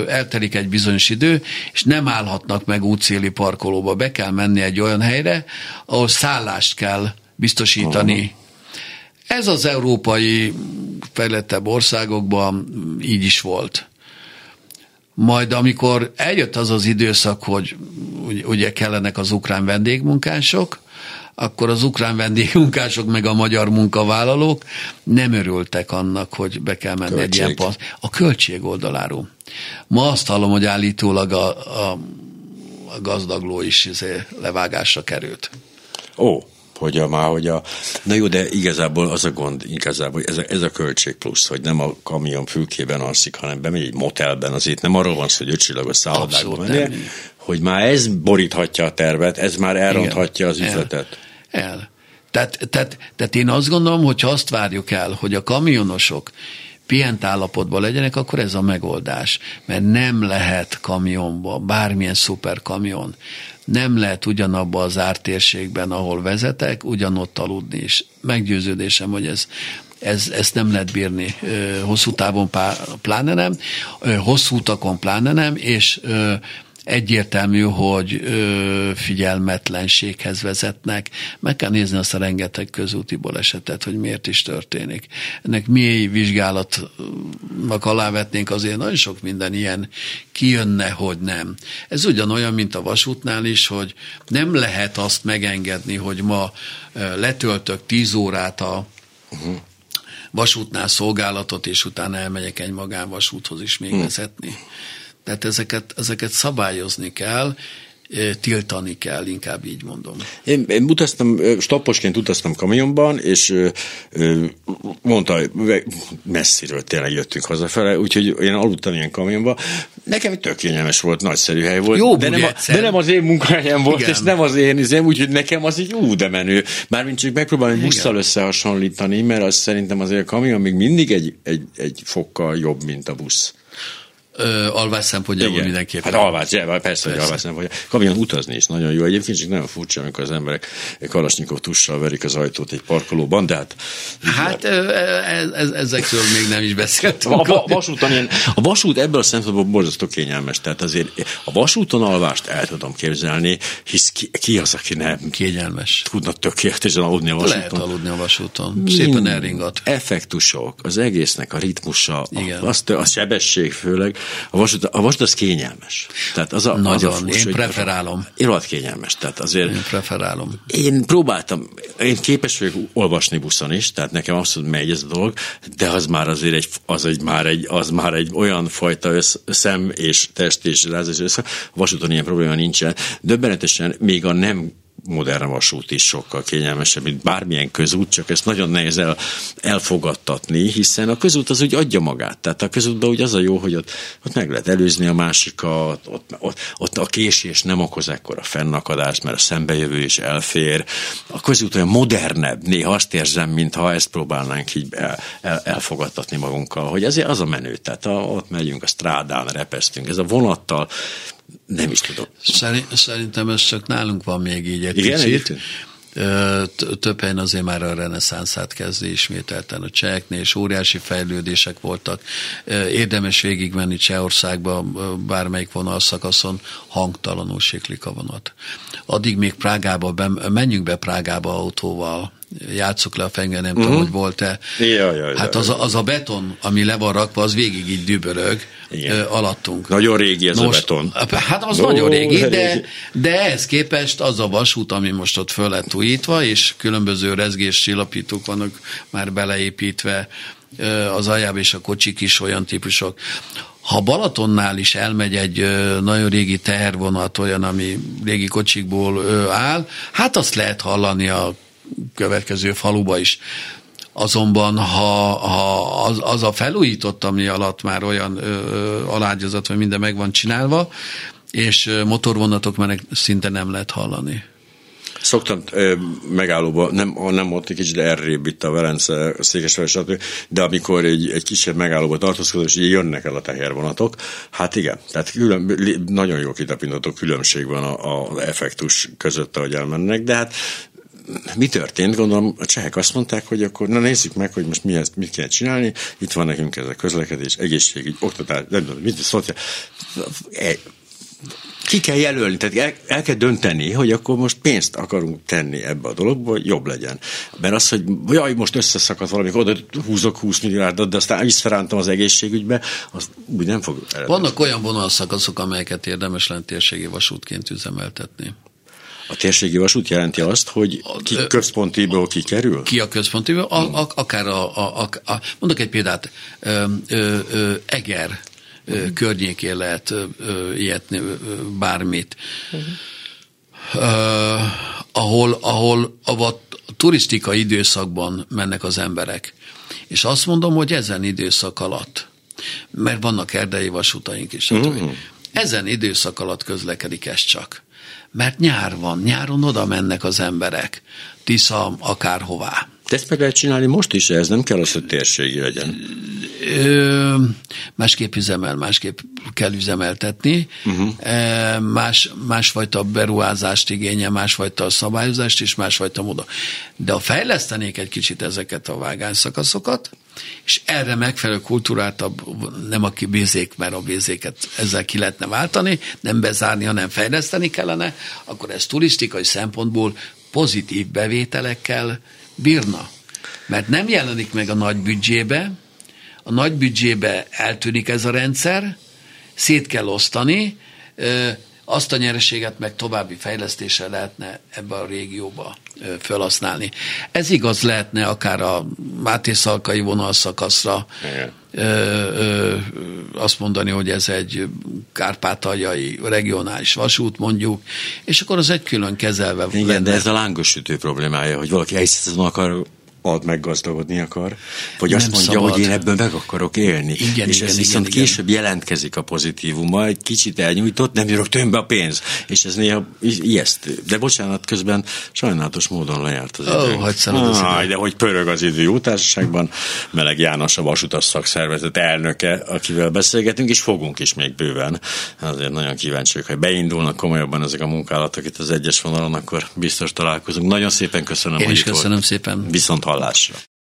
eltelik egy bizonyos idő, és nem állhatnak meg útszéli parkolóba. Be kell menni egy olyan helyre, ahol szállást kell biztosítani. Aha. Ez az európai fejlettebb országokban így is volt. Majd amikor eljött az az időszak, hogy ugye kellenek az ukrán vendégmunkások, akkor az ukrán vendégmunkások meg a magyar munkavállalók nem örültek annak, hogy be kell menni költség. egy ilyen passz. A költség oldaláról. Ma azt hallom, hogy állítólag a, a, a gazdagló is izé levágásra került. Ó. hogy a, már, hogy a, na jó, de igazából az a gond, igazából ez a, ez a költség plusz, hogy nem a kamion fülkében alszik, hanem bemegy egy motelben, azért nem arról van szó, hogy ötcsillagos szállodákban mennie, hogy már ez boríthatja a tervet, ez már elronthatja az üzletet. El. El. Tehát, tehát, tehát én azt gondolom, hogy ha azt várjuk el, hogy a kamionosok pihent állapotban legyenek, akkor ez a megoldás. Mert nem lehet kamionba, bármilyen szuperkamion, nem lehet ugyanabba az ártérségben, ahol vezetek, ugyanott aludni is. Meggyőződésem, hogy ez, ez, ezt nem lehet bírni hosszú távon pláne nem, hosszú utakon pláne nem, és egyértelmű, hogy ö, figyelmetlenséghez vezetnek. Meg kell nézni azt a rengeteg közúti balesetet, hogy miért is történik. Ennek mély vizsgálatnak alávetnénk azért nagyon sok minden ilyen kijönne, hogy nem. Ez ugyanolyan, mint a vasútnál is, hogy nem lehet azt megengedni, hogy ma letöltök tíz órát a uh-huh vasútnál szolgálatot, és utána elmegyek egy magánvasúthoz is még hmm. vezetni. Tehát ezeket, ezeket szabályozni kell, tiltani kell, inkább így mondom. Én, én utaztam, stopposként utaztam kamionban, és mondta, messziről tényleg jöttünk hazafele, úgyhogy én aludtam ilyen kamionban. Nekem tök kényelmes volt, nagyszerű hely volt. Jó, de, nem a, de nem az én munkahelyem volt, Igen. és nem az én izém, úgyhogy nekem az így ú, de menő. Mármint csak megpróbálom busszal összehasonlítani, mert az szerintem azért a kamion még mindig egy, egy, egy fokkal jobb, mint a busz. Ö, alvás szempontjából mindenképpen. Hát alvás, ja, persze, persze, hogy alvás szempontjából. Kamion utazni is nagyon jó. Egyébként csak nagyon furcsa, amikor az emberek kalasnyikov tussal verik az ajtót egy parkolóban, de hát... Hát ez, ez, ezekről még nem is beszéltünk. A, a, vasúton ilyen, a vasút ebből a szempontból borzasztó kényelmes. Tehát azért a vasúton alvást el tudom képzelni, hisz ki, ki az, aki nem kényelmes. tudna tökéletesen aludni a vasúton. Lehet aludni a vasúton. Szépen elringat. Effektusok, az egésznek a ritmusa, Igen. A, a sebesség főleg, a vasút, a vasút az kényelmes. Tehát az a, Nagyon, az a fus, én preferálom. Én rohadt kényelmes. Tehát azért én preferálom. Én próbáltam, én képes vagyok olvasni buszon is, tehát nekem abszolút megy ez a dolog, de az már azért egy, az egy, már egy, az már egy olyan fajta össz, szem és test és rázás össze. A vasúton ilyen probléma nincsen. Döbbenetesen még a nem modern vasút is sokkal kényelmesebb, mint bármilyen közút, csak ezt nagyon nehéz el, elfogadtatni, hiszen a közút az úgy adja magát. Tehát a közútban úgy az a jó, hogy ott, ott meg lehet előzni a másikat, ott, ott, ott a késés nem okoz ekkora fennakadást, mert a szembejövő is elfér. A közút olyan modernebb, néha azt érzem, mintha ezt próbálnánk így el, el, elfogadtatni magunkkal, hogy ezért az a menő. Tehát a, ott megyünk a strádán, repesztünk. Ez a vonattal nem is tudom. Szerintem ez csak nálunk van még így egy Igen, picit. Több helyen azért már a reneszánszát kezdi ismételten a cseheknél, és óriási fejlődések voltak. Érdemes végigmenni Csehországba, bármelyik vonalszakaszon hangtalanul siklik a vonat. Addig még Prágába, menjünk be Prágába autóval, játsszuk le a fenger, nem uh-huh. tudom, mhm. hogy volt-e. Ja, ja, hát az a, az a beton, ami le van rakva, az végig így dübörög Igen. alattunk. Nagyon régi ez most, a beton. Hát az no, nagyon régi, de, de ehhez képest az a vasút, ami most ott föl lett újítva, és különböző rezgés csillapítók vannak már beleépítve az aljába, és a kocsik is olyan típusok. Ha Balatonnál is elmegy egy nagyon régi tehervonat, olyan, ami régi kocsikból áll, hát azt lehet hallani a következő faluba is. Azonban, ha, ha az, az a felújított, ami alatt már olyan ö, alágyazat, vagy minden meg van csinálva, és motorvonatok már szinte nem lehet hallani. Szoktam ö, megállóba, nem, nem ott egy kicsit errébb itt a Velence, Székesfehérvár, stb., de amikor egy, egy kisebb megállóba tartózkodó, és így jönnek el a tehervonatok, hát igen, tehát külön, nagyon jó kitapintható különbség van a effektus között, ahogy elmennek, de hát mi történt? Gondolom a csehek azt mondták, hogy akkor na nézzük meg, hogy most mi ezt, mit kell csinálni. Itt van nekünk ez a közlekedés, egészségügy, oktatás, nem tudom, mit szociál. E, ki kell jelölni, tehát el, el kell dönteni, hogy akkor most pénzt akarunk tenni ebbe a dologba, hogy jobb legyen. Mert az, hogy jaj, most összeszakadt valami, oda húzok 20 milliárdot, de aztán visszarántam az egészségügybe, az úgy nem fog eredni. Vannak olyan vonalszakaszok, amelyeket érdemes lent térségi vasútként üzemeltetni. A térségi vasút jelenti azt, hogy ki központiból kikerül? Ki a központiból, a, a, akár a, a, a, a, mondok egy példát, ö, ö, ö, Eger uh-huh. környékén lehet ö, ilyetni bármit. Uh-huh. Uh, ahol, ahol, ahol, turisztikai időszakban mennek az emberek. És azt mondom, hogy ezen időszak alatt, mert vannak erdei vasutaink is, mm-hmm. ezen időszak alatt közlekedik ez csak. Mert nyár van, nyáron oda mennek az emberek, Tisza akárhová. De ezt meg lehet csinálni most is, ez nem kell az, hogy térségi legyen. Ö, másképp üzemel, másképp kell üzemeltetni, uh-huh. más, másfajta beruházást igénye, másfajta szabályozást és másfajta módon. De ha fejlesztenék egy kicsit ezeket a vágányszakaszokat, és erre megfelelő kultúrát, nem a bézék, mert a bézéket ezzel ki lehetne váltani, nem bezárni, hanem fejleszteni kellene, akkor ez turisztikai szempontból pozitív bevételekkel bírna. Mert nem jelenik meg a nagy büdzsébe, a nagy büdzsébe eltűnik ez a rendszer, szét kell osztani, azt a nyereséget meg további fejlesztésre lehetne ebbe a régióba felhasználni. Ez igaz lehetne akár a Máté Szalkai vonalszakaszra, ö, ö, azt mondani, hogy ez egy kárpátaljai regionális vasút mondjuk, és akkor az egy külön kezelve Igen, lenne. de ez a lángos sütő problémája, hogy valaki egyszer akar ad meggazdagodni akar, vagy azt mondja, szabad. hogy én ebből meg akarok élni. Igen, és igen, ez viszont igen, később igen. jelentkezik a pozitívuma, egy kicsit elnyújtott, nem jövök tömbbe a pénz, és ez néha ijesztő. De bocsánat, közben sajnálatos módon lejárt az idő. Oh, az ah, de hogy pörög az idő útársaságban, Meleg János a vasutas szakszervezet elnöke, akivel beszélgetünk, és fogunk is még bőven. Azért nagyon kíváncsiak, hogy beindulnak komolyabban ezek a munkálatok itt az egyes vonalon, akkor biztos találkozunk. Nagyon szépen köszönöm, Én hogy is köszönöm volt. szépen. Viszont hallásra.